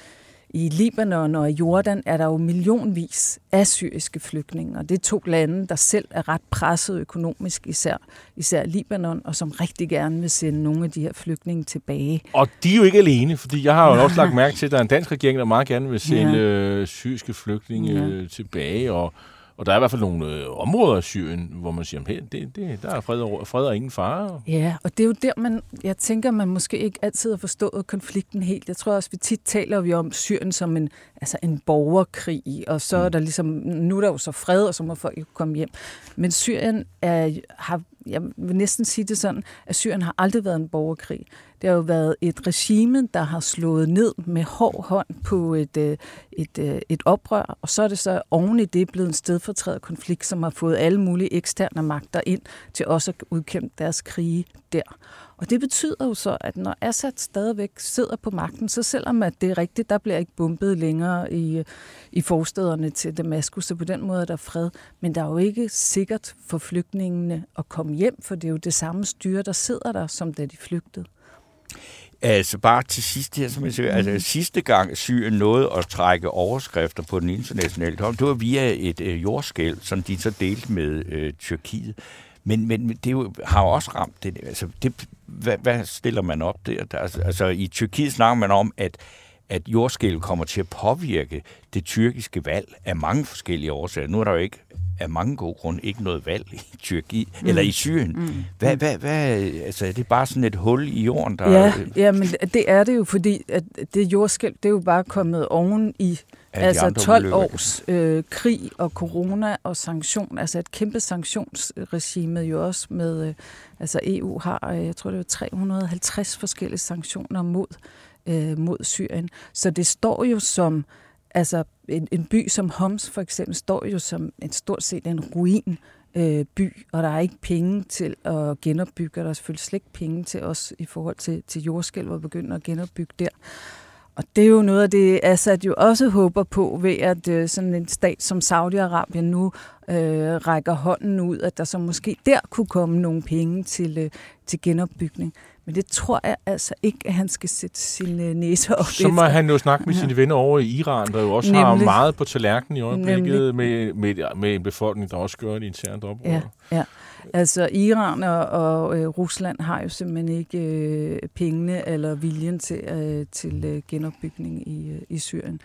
i Libanon og i Jordan er der jo millionvis af syriske flygtninge, og det er to lande, der selv er ret presset økonomisk, især, især Libanon, og som rigtig gerne vil sende nogle af de her flygtninge tilbage.
Og de er jo ikke alene, fordi jeg har jo også lagt mærke til, at der er en dansk regering, der meget gerne vil sende ja. Øh, syriske flygtninge ja. tilbage, og og der er i hvert fald nogle øh, områder af Syrien, hvor man siger, hey, det, det, der er fred og, fred og ingen fare.
Ja, og det er jo der, man, jeg tænker, man måske ikke altid har forstået konflikten helt. Jeg tror også, vi tit taler vi om Syrien som en, altså en borgerkrig, og så er der ligesom, nu er der jo så fred, og så må folk komme hjem. Men Syrien er, har jeg vil næsten sige det sådan, at Syrien har aldrig været en borgerkrig. Det har jo været et regime, der har slået ned med hård hånd på et, øh, et, et, et oprør, og så er det så oven i det blevet en stedfortrædet konflikt, som har fået alle mulige eksterne magter ind til også at udkæmpe deres krige der. Og det betyder jo så, at når Assad stadigvæk sidder på magten, så selvom at det er rigtigt, der bliver ikke bumpet længere i, i forstederne til Damaskus, så på den måde er der fred. Men der er jo ikke sikkert for flygtningene at komme hjem, for det er jo det samme styre, der sidder der, som da de flygtede.
Altså bare til sidst her, som jeg siger, altså sidste gang Syrien nåede at trække overskrifter på den internationale tom, det var via et øh, jordskæld, som de så delte med øh, Tyrkiet. Men, men det jo, har jo også ramt det. Altså, det hvad, hvad stiller man op der? altså, altså, I Tyrkiet snakker man om, at at jordskælv kommer til at påvirke det tyrkiske valg af mange forskellige årsager. Nu er der jo ikke af mange gode grunde ikke noget valg i Tyrkiet, mm. eller i Syrien. Mm. Hvad, hvad, hvad, altså, er det bare sådan et hul i jorden, der...
Ja, ja, men det er det jo, fordi at det jordskælv, det er jo bare kommet oven i altså 12 ulykker. års øh, krig og corona og sanktion, altså et kæmpe sanktionsregime jo også med, øh, altså EU har, øh, jeg tror det er 350 forskellige sanktioner mod, øh, mod Syrien. Så det står jo som, altså en, en by som Homs for eksempel, står jo som en stort set en ruin øh, by, og der er ikke penge til at genopbygge, og der er selvfølgelig slet ikke penge til os i forhold til, til jordskælv og begynde at genopbygge der. Og det er jo noget af det, Assad jo også håber på ved, at øh, sådan en stat som Saudi-Arabien nu øh, rækker hånden ud, at der så måske der kunne komme nogle penge til, øh, til genopbygning. Men det tror jeg altså ikke, at han skal sætte sin øh, næse op
Så må efter. han jo snakke med sine venner over i Iran, der jo også Nemlig. har meget på tallerkenen i øjeblikket med, med, med en befolkning, der også gør et internt oprør.
Ja, ja. Altså Iran og, og øh, Rusland har jo simpelthen ikke øh, pengene eller viljen til, øh, til øh, genopbygning i, øh, i Syrien.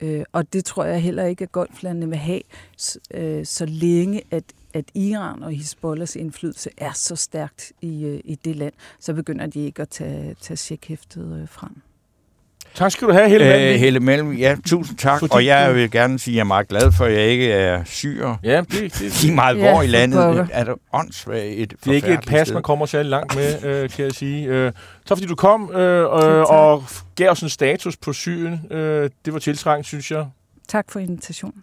Øh, og det tror jeg heller ikke, at golflandene vil have, så, øh, så længe at, at Iran og Hezbollahs indflydelse er så stærkt i, øh, i det land, så begynder de ikke at tage, tage checkhæftet øh, frem.
Tak skal du have, Helle Malm.
Æh, Helle Malm, ja, tusind tak. Fordi og jeg vil gerne sige, at jeg er meget glad for, at jeg ikke er syr.
Ja, det, det,
det. meget, hvor ja, i landet er det åndssvagt et
Det er ikke et pas, man kommer særlig langt med, (laughs) øh, kan jeg sige. Øh, tak fordi du kom øh, øh, og gav os en status på sygen. Øh, det var tiltrængt, synes jeg.
Tak for invitationen.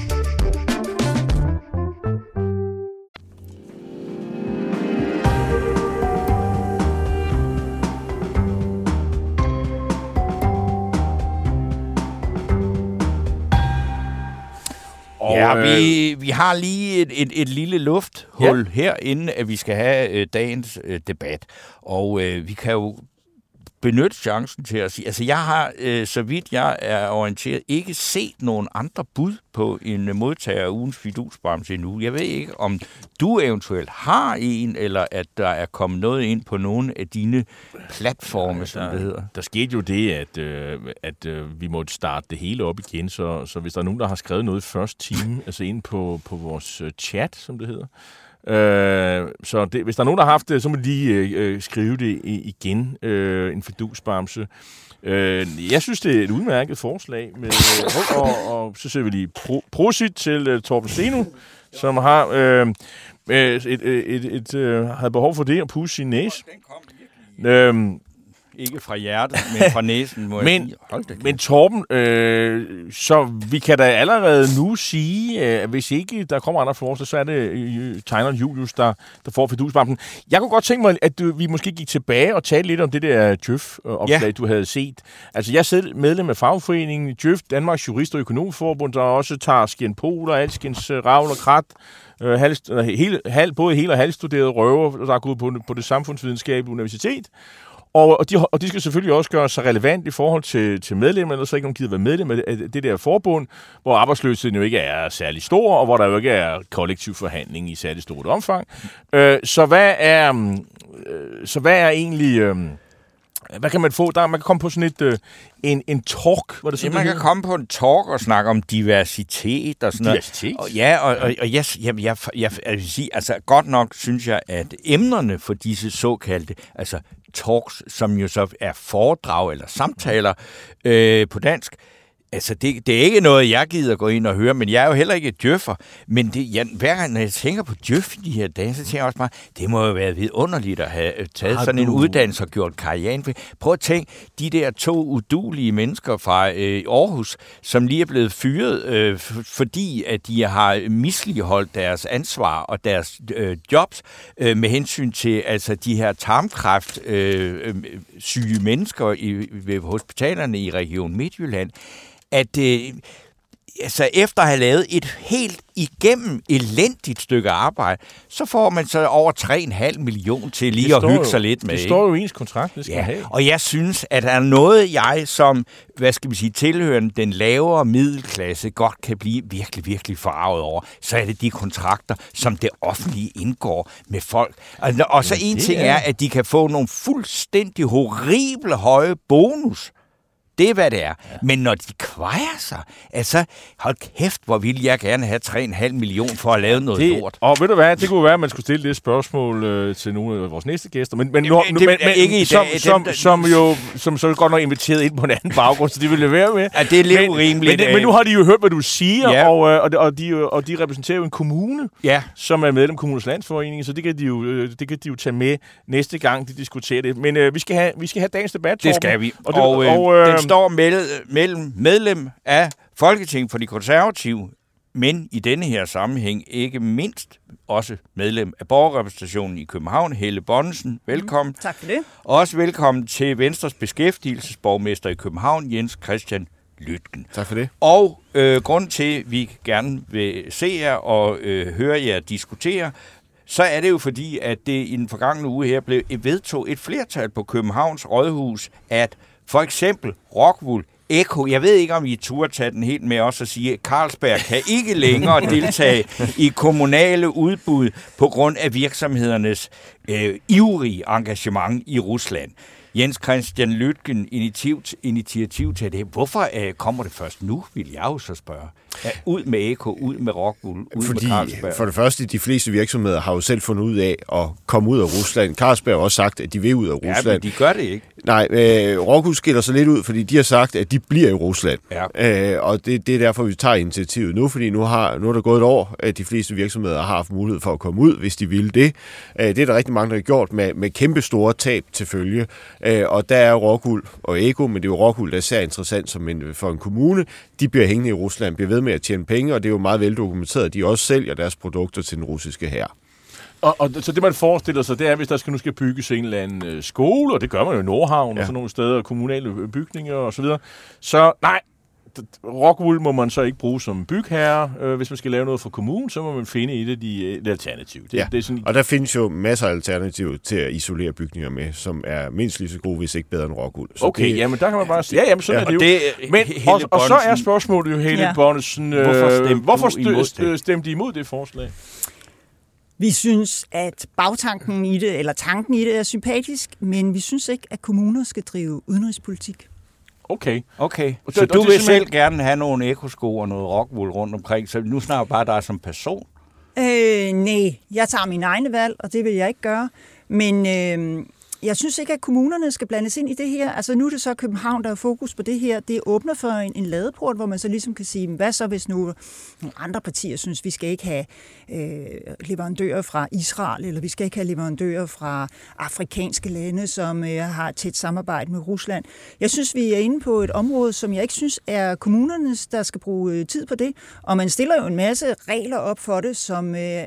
ja, vi, vi har lige et, et, et lille lufthul ja. her, inden at vi skal have øh, dagens øh, debat. Og øh, vi kan jo benytte chancen til at sige, altså jeg har, øh, så vidt jeg er orienteret, ikke set nogen andre bud på en modtager af ugens fidusbremse endnu. Jeg ved ikke, om du eventuelt har en, eller at der er kommet noget ind på nogle af dine platforme, ja, som det hedder.
Der skete jo det, at, øh, at øh, vi måtte starte det hele op igen, så, så hvis der er nogen, der har skrevet noget først time, (laughs) altså ind på, på vores øh, chat, som det hedder, Øh, så det, hvis der er nogen, der har haft det, så må de lige øh, skrive det igen, øh, en fidusbamse. Øh, jeg synes, det er et udmærket forslag, med, øh, og, og så ser vi lige pro, prosit til øh, Torben Steno, som har øh, et, et, et, et, øh, havde behov for det at pusse sin næse.
Øh, ikke fra hjertet, men fra næsen.
Må men, jeg Hold da men Torben, øh, så vi kan da allerede nu sige, at hvis ikke der kommer andre forslag, så er det øh, tegneren Julius, der, der får fidusbamsen. Jeg kunne godt tænke mig, at du, vi måske gik tilbage og talte lidt om det der Djøf-opslag, ja. du havde set. Altså, jeg er selv medlem af fagforeningen Djøf, Danmarks Jurist- og Økonomforbund, der også tager skien pol og alskens øh, ravl og krat, øh, halv, hele, halv, både helt og halvstuderede røver, der er gået på, på det samfundsvidenskabelige universitet. Og, og, de, og de skal selvfølgelig også gøre sig relevant i forhold til, til medlemmer, ellers er ikke nogen gider være medlem af det der forbund, hvor arbejdsløsheden jo ikke er særlig stor, og hvor der jo ikke er kollektiv forhandling i særlig stort omfang. Øh, så hvad er, øh, så hvad er egentlig... Øh, hvad kan man få? Der, man kan komme på sådan et, øh, en, en talk. Var det sådan,
ja, man kan komme på en talk og snakke om diversitet og sådan
diversitet?
noget. Ja, og, og, og jeg, jeg, jeg, jeg, jeg vil sige, altså godt nok synes jeg, at emnerne for disse såkaldte, altså talks, som jo så er foredrag eller samtaler øh, på dansk, Altså, det, det er ikke noget, jeg gider gå ind og høre, men jeg er jo heller ikke djøffer. Men det, jeg, hver gang, når jeg tænker på djøf de her dage, så tænker jeg også bare, det må jo være vidunderligt at have øh, taget Har sådan du... en uddannelse og gjort karriere. Prøv at tænke, de der to udulige mennesker fra øh, Aarhus, som lige er blevet fyret, øh, fordi at de har misligeholdt deres ansvar og deres øh, jobs øh, med hensyn til altså de her tarmkræft øh, øh, syge mennesker i, ved hospitalerne i Region Midtjylland at øh, altså efter at have lavet et helt igennem elendigt stykke arbejde, så får man så over 3,5 million til lige at hygge
jo-
sig lidt med.
Det står jo i ens kontrakt, det skal
Ja,
ja. have.
og jeg synes, at der er noget, jeg som, hvad skal vi sige, tilhørende den lavere middelklasse, godt kan blive virkelig, virkelig farvet over, så er det de kontrakter, som det offentlige indgår med folk. Og, og så en
det
ting
er-
er, at de kan få nogle fuldstændig horrible høje bonus. Det er, hvad det er. Ja. Men når de kvejer sig, altså, hold kæft, hvor vil jeg gerne have 3,5 million for at lave noget
Det,
lort.
og ved du hvad, det kunne være, at man skulle stille det spørgsmål øh, til nogle af vores næste gæster. Men, men,
Jamen,
nu,
det
men, men
ikke i
som,
dag.
som,
Dem, der-
som, jo som så godt nok inviteret ind på en anden baggrund, så de vil lade være med.
Ja, det er lidt
men,
urimeligt,
Men, det,
øh.
men nu har de jo hørt, hvad du siger,
Ja.
og, øh, og, de- og, de, og de repræsenterer jo en kommune,
Ja,
som er medlem af Kommunernes Landsforening, så det kan de jo, øh, det kan de jo tage med næste gang, de diskuterer det. Men øh, vi, skal have, vi skal have dagens debat,
Det
Torben.
skal vi.
Og,
Og,
det,
og, øh,
og, øh,
den står mellem, mellem medlem af Folketinget for de konservative, men i denne her sammenhæng ikke mindst også medlem af borgerrepræsentationen i København, Helle Bonnesen. Velkommen.
Tak for det.
Også velkommen til Venstres beskæftigelsesborgmester i København, Jens Christian Lytken.
Tak for det.
Og øh, grund til, at vi gerne vil se jer og øh, høre jer diskutere, så er det jo fordi, at det i den forgangne uge her blev vedtog et flertal på Københavns Rådhus, at for eksempel Rockwool, Eko, jeg ved ikke, om I turde tage den helt med os og sige, at Carlsberg kan ikke længere (laughs) deltage i kommunale udbud på grund af virksomhedernes øh, ivrige engagement i Rusland. Jens Christian Lytgen, initiativ, initiativ til det. Hvorfor øh, kommer det først nu, vil jeg jo så spørge. Ja, ud med Eko, ud med Rockwool, ud
Fordi
med Carlsberg.
for det første, de fleste virksomheder har jo selv fundet ud af at komme ud af Rusland. Carlsberg har også sagt, at de vil ud af
ja,
Rusland.
men de gør det ikke.
Nej, øh, Rockwool skiller sig lidt ud, fordi de har sagt, at de bliver i Rusland.
Ja.
Øh, og det, det er derfor, vi tager initiativet nu, fordi nu, har, nu er der gået et år, at de fleste virksomheder har haft mulighed for at komme ud, hvis de ville det. Øh, det er der rigtig mange, der har gjort med, med kæmpe store tab til følge. Øh, og der er Rockwool og Eko, men det er jo Rockwool, der er især interessant som en, for en kommune. De bliver hængende i Rusland, bliver ved med at tjene penge, og det er jo meget veldokumenteret, at de også sælger deres produkter til den russiske hær.
Og, og så det, man forestiller sig, det er, hvis der skal, nu skal bygges en eller anden øh, skole, og det gør man jo i Nordhavn ja. og sådan nogle steder, kommunale øh, bygninger og så videre. Så nej, Rockwool må man så ikke bruge som bygherre. Øh, hvis man skal lave noget for kommunen, så må man finde et af de øh, et alternativ. Det,
Ja,
det er sådan,
og der findes jo masser af alternativer til at isolere bygninger med, som er mindst lige så gode, hvis ikke bedre end Rockwool. Så
Okay,
det,
jamen der kan man bare sige, ja, jamen sådan
Ja,
er det
og
jo.
det-
Men,
Helle
og, og så er spørgsmålet jo, Helle
Ja.
Bonnesen, øh,
Hvorfor stemte
hvorfor stø, stemte de imod det forslag?
Vi synes, at bagtanken i det, eller tanken i det, er sympatisk, men vi synes ikke, at kommuner skal drive udenrigspolitik.
Okay.
Okay,
Og
så
og
du
det
vil
simpelthen-
selv gerne have nogle ekosko og noget Rockwool rundt omkring, så nu snakker bare dig som person.
Øh, nej, jeg tager mine egne valg, og det vil jeg ikke gøre. Men øh, jeg synes ikke, at kommunerne skal blandes ind i det her. Altså nu er det så København, der er fokus på det her. Det åbner for en, en ladeport, hvor man så ligesom kan sige, hvad så hvis nu nogle andre partier synes, vi skal ikke have øh, leverandører fra Israel, eller vi skal ikke have leverandører fra afrikanske lande, som øh, har tæt samarbejde med Rusland. Jeg synes, vi er inde på et område, som jeg ikke synes er kommunernes, der skal bruge øh, tid på det. Og man stiller jo en masse regler op for det, som øh,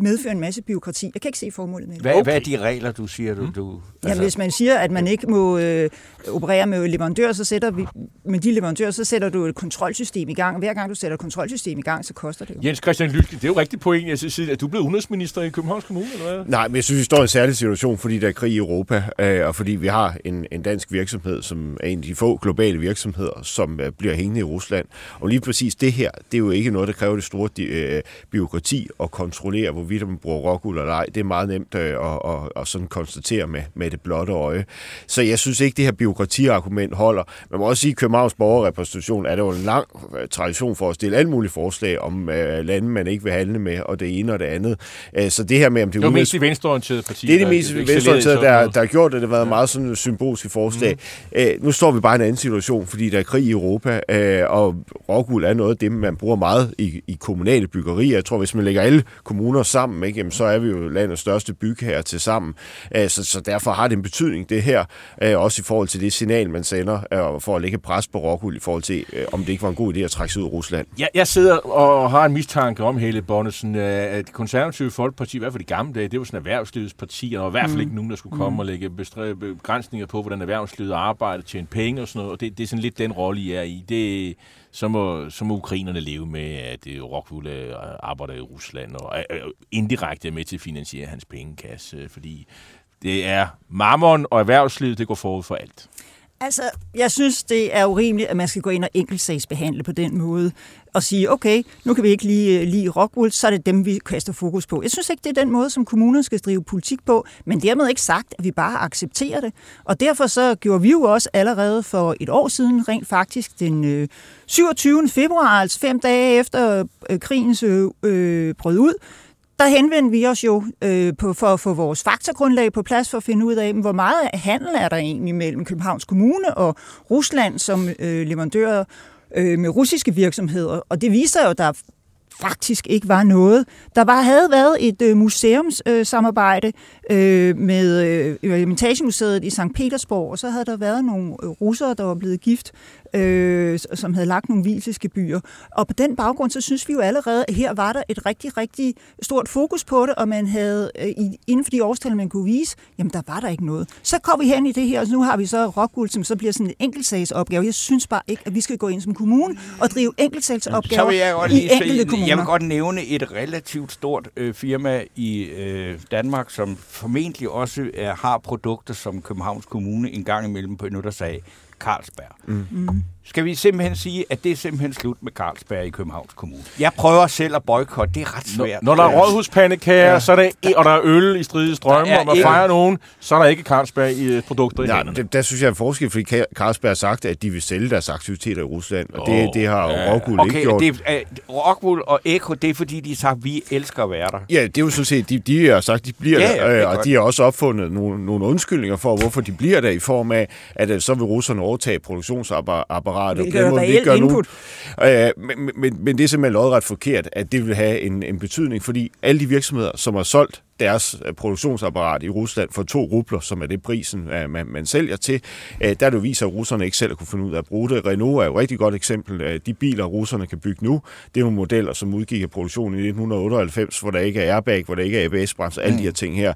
medfører en masse byråkrati. Jeg kan ikke se formålet med det.
Hvad,
Okay.
hvad er de regler, du siger, du... du
Altså, Jamen, hvis man siger, at man ikke må øh, operere med leverandører, så sætter vi, med de leverandører, så sætter du et kontrolsystem i gang. Og hver gang du sætter et kontrolsystem i gang, så koster det jo.
Jens Christian Lytke, det er jo rigtig på en side. Er du blevet udenrigsminister i Københavns Kommune, eller hvad?
Nej, men jeg synes, vi står i en særlig situation, fordi der er krig i Europa, øh, og fordi vi har en, en dansk virksomhed, som er en af de få globale virksomheder, som øh, bliver hængende i Rusland. Og lige præcis det her, det er jo ikke noget, der kræver det store øh, byråkrati at kontrollere, hvorvidt man bruger råguld eller ej. Det er meget nemt øh, at, at, at sådan konstatere med, med det blotte øje. Så jeg synes ikke, det her byråkratiargument holder. Man må også sige, at Københavns borgerrepræsentation er der jo en lang øh, tradition for at stille alle mulige forslag om øh, lande, man ikke vil handle med, og det ene og det andet. Øh, så det her med, om det
Det er mest de venstreorienterede partier.
det er det mest venstreorienterede, der, der har gjort det. Det har været meget sådan et symbolsk forslag. Mm. Øh, nu står vi bare i en anden situation, fordi der er krig i Europa, øh, og råguld er noget af det, man bruger meget i, i kommunale byggerier. Jeg tror, hvis man lægger alle kommuner sammen, ikke, jamen, så er vi jo landets største bygherre til sammen. Øh, så, så derfor har det en betydning, det her, øh, også i forhold til det signal, man sender, øh, for at lægge pres på råguld i forhold til, øh, om det ikke var en god idé at trække sig ud af Rusland.
Jeg, jeg sidder og har en mistanke om, Helle Bonnesen, øh, at det konservative folkeparti, i hvert fald i gamle dage, det var sådan erhvervslivets parti, og der var i hvert fald ikke nogen, der skulle komme og lægge bestre- begrænsninger på, hvordan erhvervslivet arbejder, tjene penge og sådan noget, og det, det er sådan lidt den rolle, I er i. Det, så må, så må ukrainerne leve med, at øh, Rockwool øh, arbejder i Rusland og indirekte er med til at finansiere hans pengekasse, øh, fordi det er mammon og erhvervslivet, det går forud for alt.
Altså, jeg synes, det er urimeligt, at man skal gå ind og enkeltsagsbehandle på den måde og sige, okay, nu kan vi ikke lige øh, lide Rockwool, så er det dem, vi kaster fokus på. Jeg synes ikke, det er den måde, som kommunerne skal drive politik på, men dermed ikke sagt, at vi bare accepterer det. Og derfor så gjorde vi jo også allerede for et år siden, rent faktisk den øh, 27. februar, altså fem dage efter øh, krigens øh, brød ud, der henvendte vi os jo øh, på, for at få vores faktagrundlag på plads for at finde ud af, hvor meget handel er der egentlig mellem Københavns Kommune og Rusland som øh, leverandør øh, med russiske virksomheder. Og det viser jo, at der faktisk ikke var noget. Der var, havde været et øh, museumssamarbejde øh, med øh, Eremitagemuseet i St. Petersborg, og så havde der været nogle øh, russere, der var blevet gift øh, som havde lagt nogle byer. Og på den baggrund, så synes vi jo allerede, at her var der et rigtig, rigtig stort fokus på det, og man havde øh, inden for de årstal, man kunne vise, jamen der var der ikke noget. Så kom vi hen i det her, og nu har vi så Rockwool, som så bliver sådan en enkeltsagsopgave. Jeg synes bare ikke, at vi skal gå ind som kommune og drive enkeltsagsopgaver så vil jeg godt i enkelte kommuner.
Jeg vil godt nævne et relativt stort øh, firma i øh, Danmark, som formentlig også er, har produkter, som Københavns Kommune en gang imellem på en sag Carlsberg. Mm. Mm. Skal vi simpelthen sige, at det er simpelthen slut med Carlsberg i Københavns Kommune? Jeg prøver selv at boykotte, det er ret svært.
Når, når der er rådhuspandekager, ja. så er der, og der er øl i stridige strømme, og man fejrer nogen, så er der ikke Carlsberg i øh, produkter
ja,
i hænderne.
Det, der synes jeg er en forskel, fordi Carlsberg har sagt, at de vil sælge deres aktiviteter i Rusland, og det, oh, det har ja. Rockwool okay, ikke gjort.
Det, uh, Rockwool og Eko, det er fordi, de sagt, at vi elsker at være der.
Ja, det er jo sådan set, de, de har sagt, de bliver ja, der, øh, og de har også opfundet nogle, nogle undskyldninger for, hvorfor de bliver der, i form af, at øh, så vil russerne overtage produktionsapparatet.
Det gør ikke gøre input.
Øh, men, men, men det er simpelthen lodret forkert, at det vil have en, en betydning, fordi alle de virksomheder, som har solgt deres øh, produktionsapparat i Rusland for to rubler, som er det prisen, øh, man, man sælger til, øh, der det viser, at russerne ikke selv kunne finde ud af at bruge det. Renault er jo et rigtig godt eksempel. De biler, russerne kan bygge nu, det er nogle modeller, som udgik af produktionen i 1998, hvor der ikke er airbag, hvor der ikke er ABS-bremser, alle de her ting her.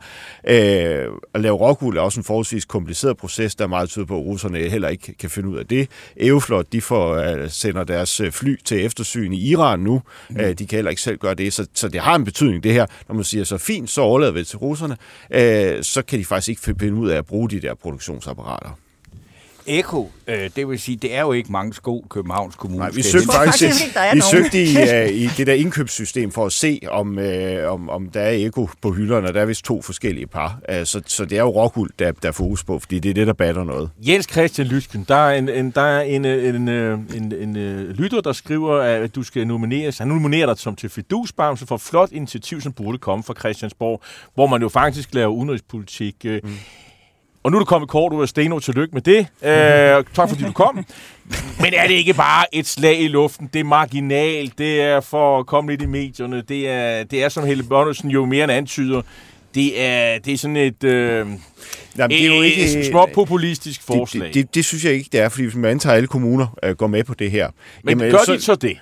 At lave rockwool er også en forholdsvis kompliceret proces, der er meget tyder på, at russerne heller ikke kan finde ud af det. Euflot, de får, sender deres fly til eftersyn i Iran nu. Mm. De kan heller ikke selv gøre det, så, så det har en betydning, det her. Når man siger så fint, så overlader det til russerne, øh, så kan de faktisk ikke finde ud af at bruge de der produktionsapparater.
Eko, øh, det vil sige, det er jo ikke mange sko, Københavns Kommune.
Nej, vi søgte faktisk, faktisk vi søgte i, uh, (laughs) i det der indkøbssystem for at se, om, uh, om, om der er Eko på hylderne, og der er vist to forskellige par. Uh, så, så det er jo Rockwool, der, der er fokus på, fordi det er det, der batter noget.
Jens Christian Lysken, der er en, en, der er en, en, en, en, en, en lytter, der skriver, at du skal nomineres. Han nominerer dig som til Fidusbamse for et flot initiativ, som burde komme fra Christiansborg, hvor man jo faktisk laver udenrigspolitik. Mm. Og nu er du kommet kort ud af Steno. Tillykke med det. Øh, (laughs) tak fordi du kom. Men er det ikke bare et slag i luften? Det er marginalt. Det er for at komme lidt i medierne. Det er, det er som Helle Bonnesen jo mere end antyder. Det er, det er sådan et... Øh, Jamen, det er jo ikke et små populistisk forslag.
Det, det, det, det synes jeg ikke, det er, fordi hvis man antager, alle kommuner øh, går med på det her.
Men jamen, gør så, de så det?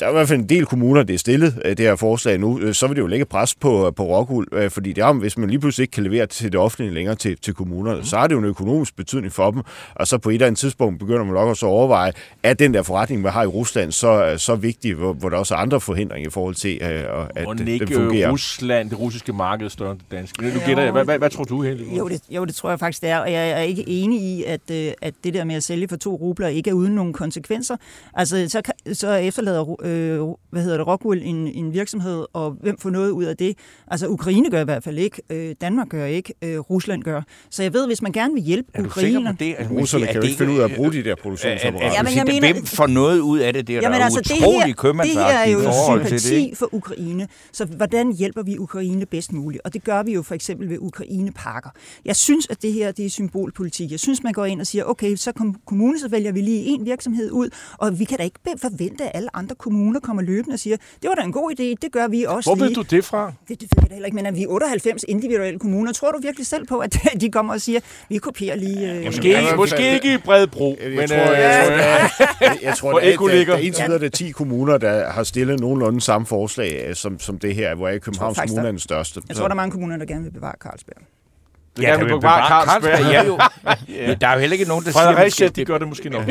Der er i hvert fald en del kommuner, det er stillet, øh, det her forslag nu. Øh, så vil det jo lægge pres på, på Rockwool, øh, fordi det er, hvis man lige pludselig ikke kan levere til det offentlige længere til, til kommunerne, mm. så har det jo en økonomisk betydning for dem. Og så på et eller andet tidspunkt begynder man nok også at overveje, at den der forretning, man har i Rusland, så, så vigtig, hvor, hvor der også er andre forhindringer i forhold til, at, at
og den fungerer. Rusland, det russiske marked, større end det danske. Nu gætter jeg. Hvad, hvad, hvad tror du, Helle?
Jo det, jo, det tror jeg faktisk, det er. Og jeg er ikke enig i, at, at det der med at sælge for to rubler ikke er uden nogen konsekvenser. Altså, så, så efterlader øh, hvad hedder det, Rockwool en, en virksomhed, og hvem får noget ud af det? Altså, Ukraine gør i hvert fald ikke, øh, Danmark gør ikke, øh, Rusland gør. Så jeg ved, hvis man gerne vil hjælpe
er
Ukraine...
Er du det?
Altså, Russerne kan jo ikke finde ud af at bruge de der produktionsapparater.
Ja, men jeg mener, hvem får noget ud af det? Det er jamen, der altså, utrolig
det her, det her er jo sympati det. for Ukraine. Så hvordan hjælper vi Ukraine bedst muligt? Og det gør vi jo for eksempel ved Ukraine-pakker. Jeg synes, at det her det er symbolpolitik. Jeg synes, man går ind og siger, okay, så kom kommune, så vælger vi lige en virksomhed ud, og vi kan da ikke forvente, at alle andre kommuner kommer løbende og siger, det var da en god idé, det gør vi også
Hvor ved du det fra?
Det, det ved jeg da heller ikke, men at vi er 98 individuelle kommuner. Tror du virkelig selv på, (laughs) at de kommer og siger, vi kopierer lige...
Øh, måske, ja, måske ikke i Bredbro,
jeg, men... Tror, jeg, jeg, tror, jeg, (laughs) jeg tror, at der, der, indtil videre, der er 10 kommuner, der har stillet nogenlunde samme forslag, øh, som, som det her, hvor jeg Københavns Kommune er den største.
Jeg tror, der er mange kommuner, der gerne vil bevare Carlsberg.
Det
Ja,
kan
der
vi
vil
bevare Carlsberg.
Carlsberg. Ja, jo. (laughs) Men der er jo heller ikke nogen, der siger...
Fredericia,
måske-
de gør det måske nok.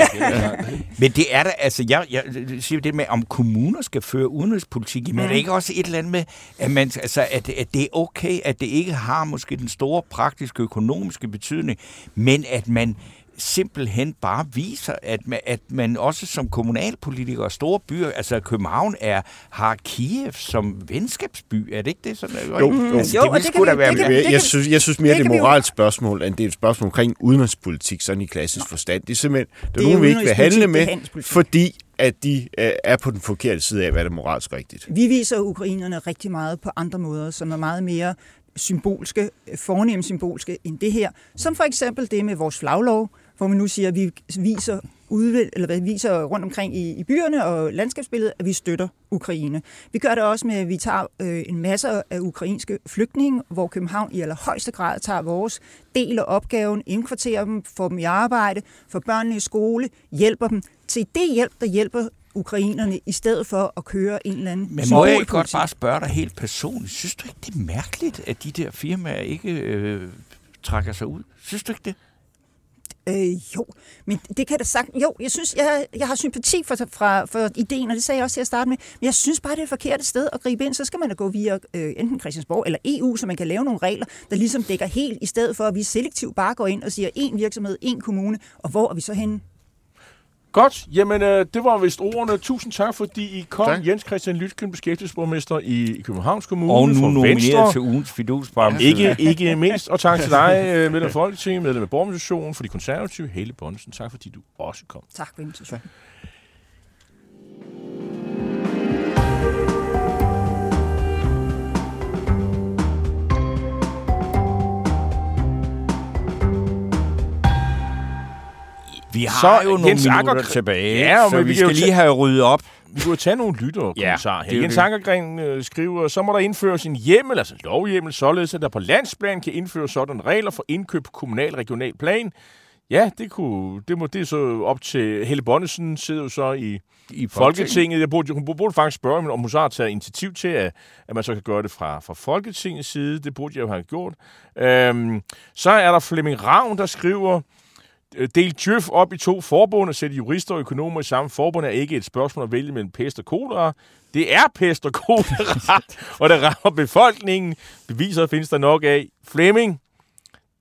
(laughs)
Men det er da, altså, jeg, jeg siger det med, om kommuner skal føre udenrigspolitik, men mm. er det ikke også et eller andet med, at, man, altså, at, at det er okay, at det ikke har måske den store praktiske økonomiske betydning, men at man simpelthen bare viser, at man, at man også som kommunalpolitiker og store byer, altså København er, har Kiev som venskabsby, er det ikke det? Sådan,
Jo, jo.
Altså,
Jo,
det
det kan
da være
det kan-.
Jeg, jeg, synes, jeg synes mere,
det
det er moralsk spørgsmål, end det er et spørgsmål omkring udenrigspolitik, sådan i klassisk forstand. Det er simpelthen, det er, nogen, vi ikke vil handle med, fordi at de øh, er på den forkerte side af, hvad der er moralsk rigtigt.
Vi viser ukrainerne rigtig meget på andre måder, som er meget mere symbolske, fornemt symbolske end det her. Som for eksempel det med vores flaglov, hvor man nu siger, at vi viser, udvind, eller hvad, viser rundt omkring i, i byerne og landskabsbilledet, at vi støtter Ukraine. Vi gør det også med, at vi tager øh, en masse af ukrainske flygtninge, hvor København i allerhøjeste grad tager vores del af opgaven, indkvarterer dem, får dem i arbejde, får børnene i skole, hjælper dem til det hjælp, der hjælper ukrainerne, i stedet for at køre en eller anden
Men må jeg ikke godt bare spørge dig helt personligt, synes du ikke, det er mærkeligt, at de der firmaer ikke øh, trækker sig ud? Synes du ikke det?
Øh, jo, men det kan da sagt. Jo, jeg synes, jeg, jeg har sympati for, fra, for ideen, og det sagde jeg også til at starte med. Men jeg synes bare, det er et forkert sted at gribe ind. Så skal man da gå via øh, enten Christiansborg eller EU, så man kan lave nogle regler, der ligesom dækker helt, i stedet for at vi selektivt bare går ind og siger én virksomhed, én kommune, og hvor er vi så henne?
Godt, jamen øh, det var vist ordene. Tusind tak, fordi I kom.
Tak.
Jens Christian Lytken, beskæftigelsesborgmester i Københavns Kommune.
Og nu
for
nomineret til ugens fidusbamse.
Ikke, ikke mindst. Og tak til (laughs) dig, øh, medlem af Folketinget, medlem af Borgerorganisationen for de konservative, Helle Bonnesen. Tak fordi du også kom.
Tak for invitationen.
Vi har
Så,
jo nogle
Jens
minutter
Anker-
tilbage,
Ja,
så
men
vi,
vi
skal lige have ryddet op.
Vi kunne tage nogle lytter og
Ja, det
her.
er jo
Jens
det.
Ankergren øh, skriver, så må der indføres en hjemmel, altså lovhjemmel, således at der på landsplan kan indføres sådan regler for indkøb på kommunal regional plan. Ja, det, kunne, det, må, det så op til Helle Bonnesen, sidder jo så i,
I
Folketinget. Jeg burde, hun burde faktisk spørge, om hun så har taget initiativ til, at, at man så kan gøre det fra, fra Folketingets side. Det burde jeg jo have gjort. Øhm, så er der Flemming Ravn, der skriver, Del Djøf op i to forbund og sætte jurister og økonomer i samme forbund er ikke et spørgsmål at vælge mellem pest og kolera. Det er pest og kolera, (laughs) og det rammer befolkningen. Beviser findes der nok af. Flemming,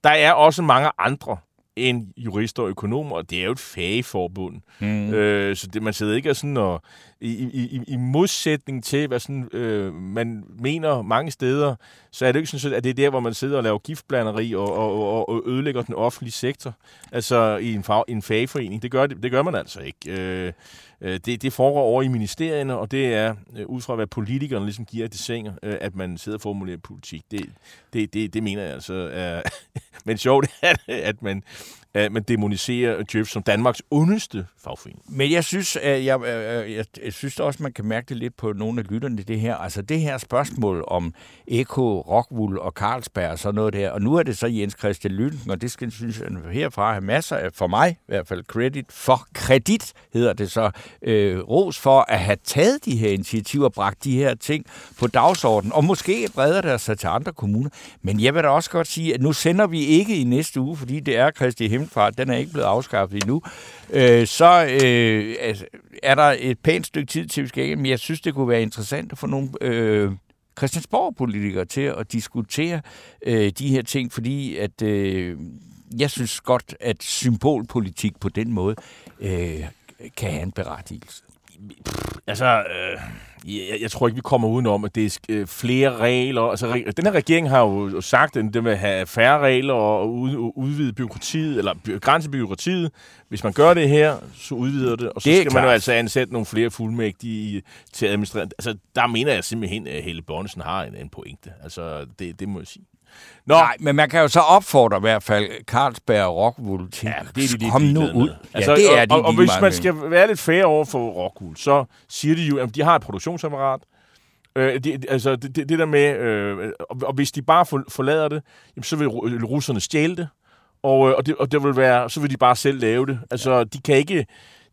der er også mange andre end jurister og økonomer, og det er jo et fagforbund. Mm. Øh, så det, man sidder ikke sådan og, i, i, i, i modsætning til, hvad sådan, øh, man mener mange steder, så er det ikke sådan, at det er der, hvor man sidder og laver giftblanderi og, og, og, og ødelægger den offentlige sektor, altså i en, fag, en fagforening. Det gør, det, det gør man altså ikke. Øh, øh, det, det foregår over i ministerierne, og det er øh, ud fra, hvad politikerne ligesom giver det sænger, øh, at man sidder og formulerer politik. Det, det, det, det mener jeg altså er... Men sjovt er det, at man, at man demoniserer Jeff som Danmarks ondeste fagforening.
Men jeg synes, at jeg, øh, øh, jeg, jeg, synes også, man kan mærke det lidt på nogle af lytterne, det her. Altså det her spørgsmål om Eko, Rockwool og Carlsberg og sådan noget der. Og nu er det så Jens Christian Lytten, og det skal synes jeg herfra have masser af, for mig i hvert fald, credit for kredit, hedder det så. Øh, ros for at have taget de her initiativer og bragt de her ting på dagsordenen. Og måske breder det sig til andre kommuner. Men jeg vil da også godt sige, at nu sender vi ikke i næste uge, fordi det er Kristi den er ikke blevet afskaffet endnu. Øh, så øh, altså, er der et pænt stykke tid til, vi skal ikke, men jeg synes, det kunne være interessant at få nogle øh, Christiansborg-politikere til at diskutere øh, de her ting, fordi at øh, jeg synes godt, at symbolpolitik på den måde øh, kan have en berettigelse.
Altså, øh, jeg, jeg tror ikke, vi kommer udenom, at det er øh, flere regler. Altså, re- den her regering har jo sagt, at med at have færre regler og ud, udvide byråkratiet, eller by, grænse byråkratiet. Hvis man gør det her, så udvider det, og så
Det
skal man jo
klart.
altså ansætte nogle flere fuldmægtige til at administrere. Altså, der mener jeg simpelthen, at Helle Bonnesen har en, en pointe. Altså, det, det må jeg sige. Nå,
Nej, men man kan jo så opfordre i hvert fald Carlsberg og Rockwool til,
Ja, det er de lidt
kom nu ud.
med.
Ja, det er de
og, og, og hvis man skal være lidt fair over for Rockwool, så siger de jo, at de har et produktionsapparat. Øh, de, altså det, det, det der med, øh, og, og hvis de bare for, forlader det, jamen, så vil ru- russerne stjæle det, og, øh, og, det, og det vil være, så vil de bare selv lave det. Altså, de kan ikke...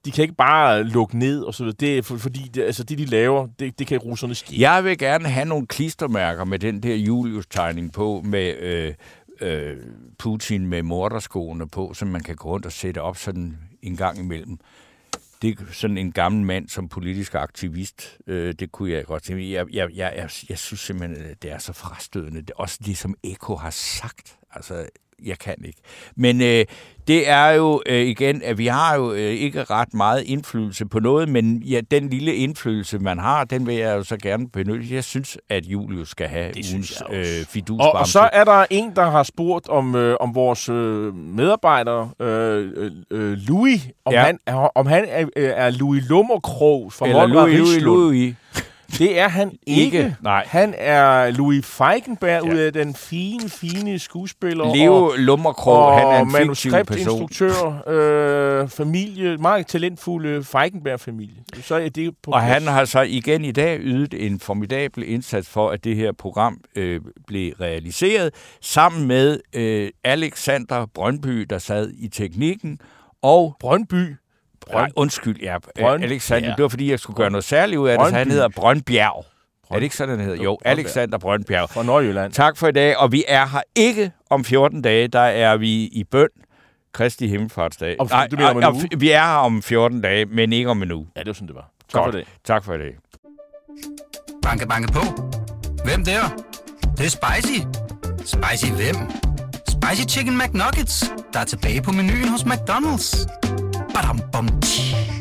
De kan ikke bare lukke ned og så videre. Det er for, fordi, det, altså det de laver, det, det kan russerne ske.
Jeg vil gerne have nogle klistermærker med den der Julius-tegning på, med øh, øh, Putin med morderskoene på, som man kan gå rundt og sætte op sådan en gang imellem. Det er sådan en gammel mand som politisk aktivist. Øh, det kunne jeg godt tænke. Jeg, jeg, jeg, jeg, jeg synes simpelthen, at det er så frastødende. Det er også det, som Eko har sagt. Altså, jeg kan ikke. Men øh, det er jo øh, igen, at vi har jo øh, ikke ret meget indflydelse på noget, men ja, den lille indflydelse, man har, den vil jeg jo så gerne benytte. Jeg synes, at Julius skal have
Det
ugens øh,
Og,
fidusbamse.
og så er der en, der har spurgt om, øh, om vores øh, medarbejder, øh, øh, øh, Louis, om
Ja.
han, er- om han er, øh, er Louis Lummerkrog fra
Eller Louis, Louis. Louis.
Det er han (laughs) ikke.
Ikke, nej.
Han er Louis Feigenberg,
Ja.
ud af den fine, fine skuespiller.
Leo
og,
Lummerkrog,
og
han er en
manuskriptinstruktør, (laughs) øh, familie, meget talentfulde Feigenberg-familie. Så er det på
Og han
plads.
har så igen i dag ydet en formidabel indsats for, at det her program øh, blev realiseret, sammen med øh, Alexander Brøndby, der sad i teknikken, og
Brøndby.
Brøn... Nej, undskyld, ja.
Brøn-
Alexander,
ja.
det var fordi, jeg skulle gøre noget særligt ud af det, så han hedder Brøndbjerg. Er det ikke sådan, han hedder? Jo,
Brøndberg.
Alexander Brøndbjerg.
Fra Nordjylland.
Tak for i dag, og vi er her ikke om 14 dage, der er vi i bøn. Kristi Himmelfartsdag.
Om- du mener om en uge?
Vi er her om 14 dage, men ikke om en uge.
Ja, det var sådan, det var. Tak for
Godt.
det.
Tak for i dag.
Banke, banke på. Hvem der? Det, det er spicy. Spicy hvem? Spicy Chicken McNuggets, der er tilbage på menuen hos McDonald's. Badum, bom, tji.